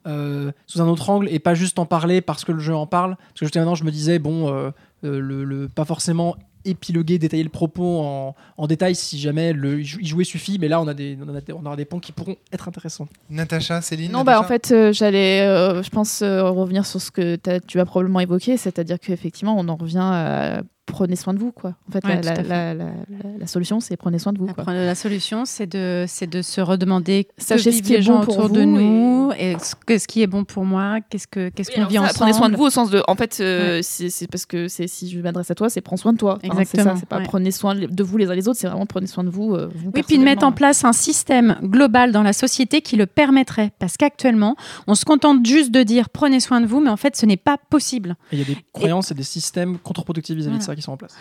là sous un autre angle et pas juste en parler parce que le jeu en parle. Parce que jusqu'à maintenant je me disais bon euh, euh, le, le- pas forcément épiloguer détailler le propos en, en détail si jamais le y jouer suffit. Mais là on a des on, a des- on aura des points qui pourront être intéressants. Natacha, Céline Non, bah en fait, euh, j'allais, euh, je pense, euh, revenir sur ce que tu as probablement évoqué, c'est-à-dire qu'effectivement, on en revient à prenez soin de vous, quoi. En fait, Ouais, la, la- fait. la- la- la- la solution, c'est prenez soin de vous, quoi. La solution, c'est de, c'est de se redemander Sachez ce qui est bon pour autour de vous nous et ce, que- ce qui est bon pour moi, qu'est-ce que qu'est-ce Oui, qu'on vit ça, ensemble. Prenez soin de vous au sens de, en fait, euh, c'est c'est parce que c'est si je m'adresse à toi, c'est prends soin de toi. Enfin, Exactement, C'est pas ouais. prenez soin de vous les uns les autres, c'est vraiment prenez soin de vous. euh, vous Oui, puis de mettre en place un système global dans la société qui le permettrait. Parce qu'actuellement, on se contente juste de dire prenez soin de vous, mais en fait, ce n'est pas possible. et il y a des croyances et des systèmes contre-productifs vis-à-vis de ça qui sont en place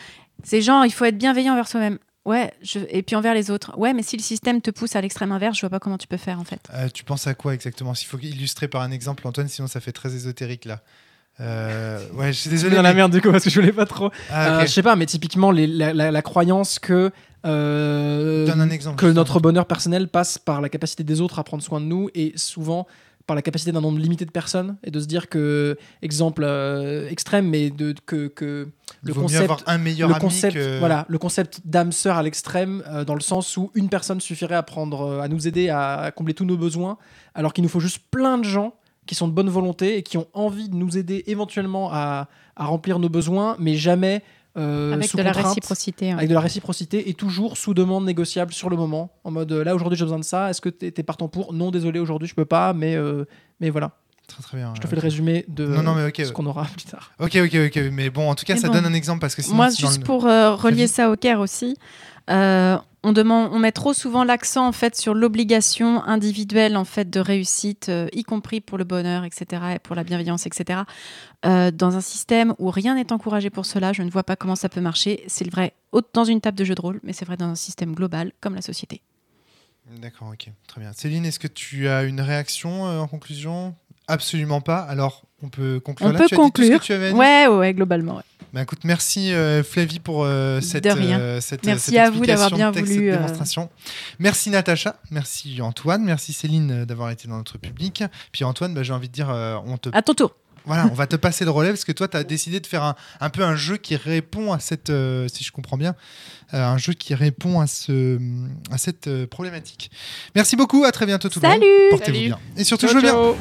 C'est genre, il faut être bienveillant envers soi-même. Ouais, je... et puis envers les autres. Ouais, mais si le système te pousse à l'extrême inverse, je vois pas comment tu peux faire en fait. Euh, tu penses à quoi exactement? S'il faut illustrer par un exemple, Antoine, sinon ça fait très ésotérique là. Euh, ouais, je suis désolé. dans la merde du coup parce que je voulais pas trop Ah, Euh, ok. je sais pas, mais typiquement les- la, la- la croyance que euh, Donne un exemple, que justement. notre bonheur personnel passe par la capacité des autres à prendre soin de nous et souvent par la capacité d'un nombre limité de personnes et de se dire que exemple euh, extrême mais de que, que le concept un le concept que- voilà le concept d'âme sœur à l'extrême euh, dans le sens où une personne suffirait à prendre euh, à nous aider à, à combler tous nos besoins alors qu'il nous faut juste plein de gens qui sont de bonne volonté et qui ont envie de nous aider éventuellement à, à remplir nos besoins mais jamais euh, Avec sous de la réciprocité. avec de la réciprocité et toujours sous demande négociable sur le moment en mode là aujourd'hui j'ai besoin de ça est-ce que t'es es partant pour? Non désolé aujourd'hui je peux pas mais euh, mais voilà Très très bien. je te fais le résumé de Non, non, mais ok. ce qu'on aura plus tard Ok, ok, ok. Mais bon, en tout cas, Mais ça bon. donne un exemple parce que sinon. Moi, juste le- pour euh, relier ça au Caire aussi, euh, on met trop souvent l'accent en fait sur l'obligation individuelle en fait de réussite, euh, y compris pour le bonheur, etc., et pour la bienveillance, etc. Euh, dans un système où rien n'est encouragé pour cela, je ne vois pas comment ça peut marcher. C'est vrai dans une table de jeu de rôle, mais c'est vrai dans un système global comme la société. D'accord, ok, très bien. Céline, est-ce que tu as une réaction euh, en conclusion? Absolument pas. Alors, on peut conclure On là peut Tu as dit tout ce conclure. que tu avais à dire Ouais, ouais, globalement. ouais. Bah, écoute, merci euh, Flavie pour euh, cette, euh, cette, Merci cette à vous d'avoir explication bien texte, voulu, cette euh, démonstration. Merci Natacha, merci Antoine, merci Céline euh, d'avoir été dans notre public. Puis Antoine, bah, j'ai envie de dire, euh, on te À ton tour. voilà, on va te passer le relais parce que toi, tu as décidé de faire un, un peu un jeu qui répond à cette, euh, si je comprends bien, euh, un jeu qui répond à, ce, à cette euh, problématique. Merci beaucoup, à très bientôt tout le monde. Salut Portez-vous bien. Et surtout, Ciao, jouez bien. ciao.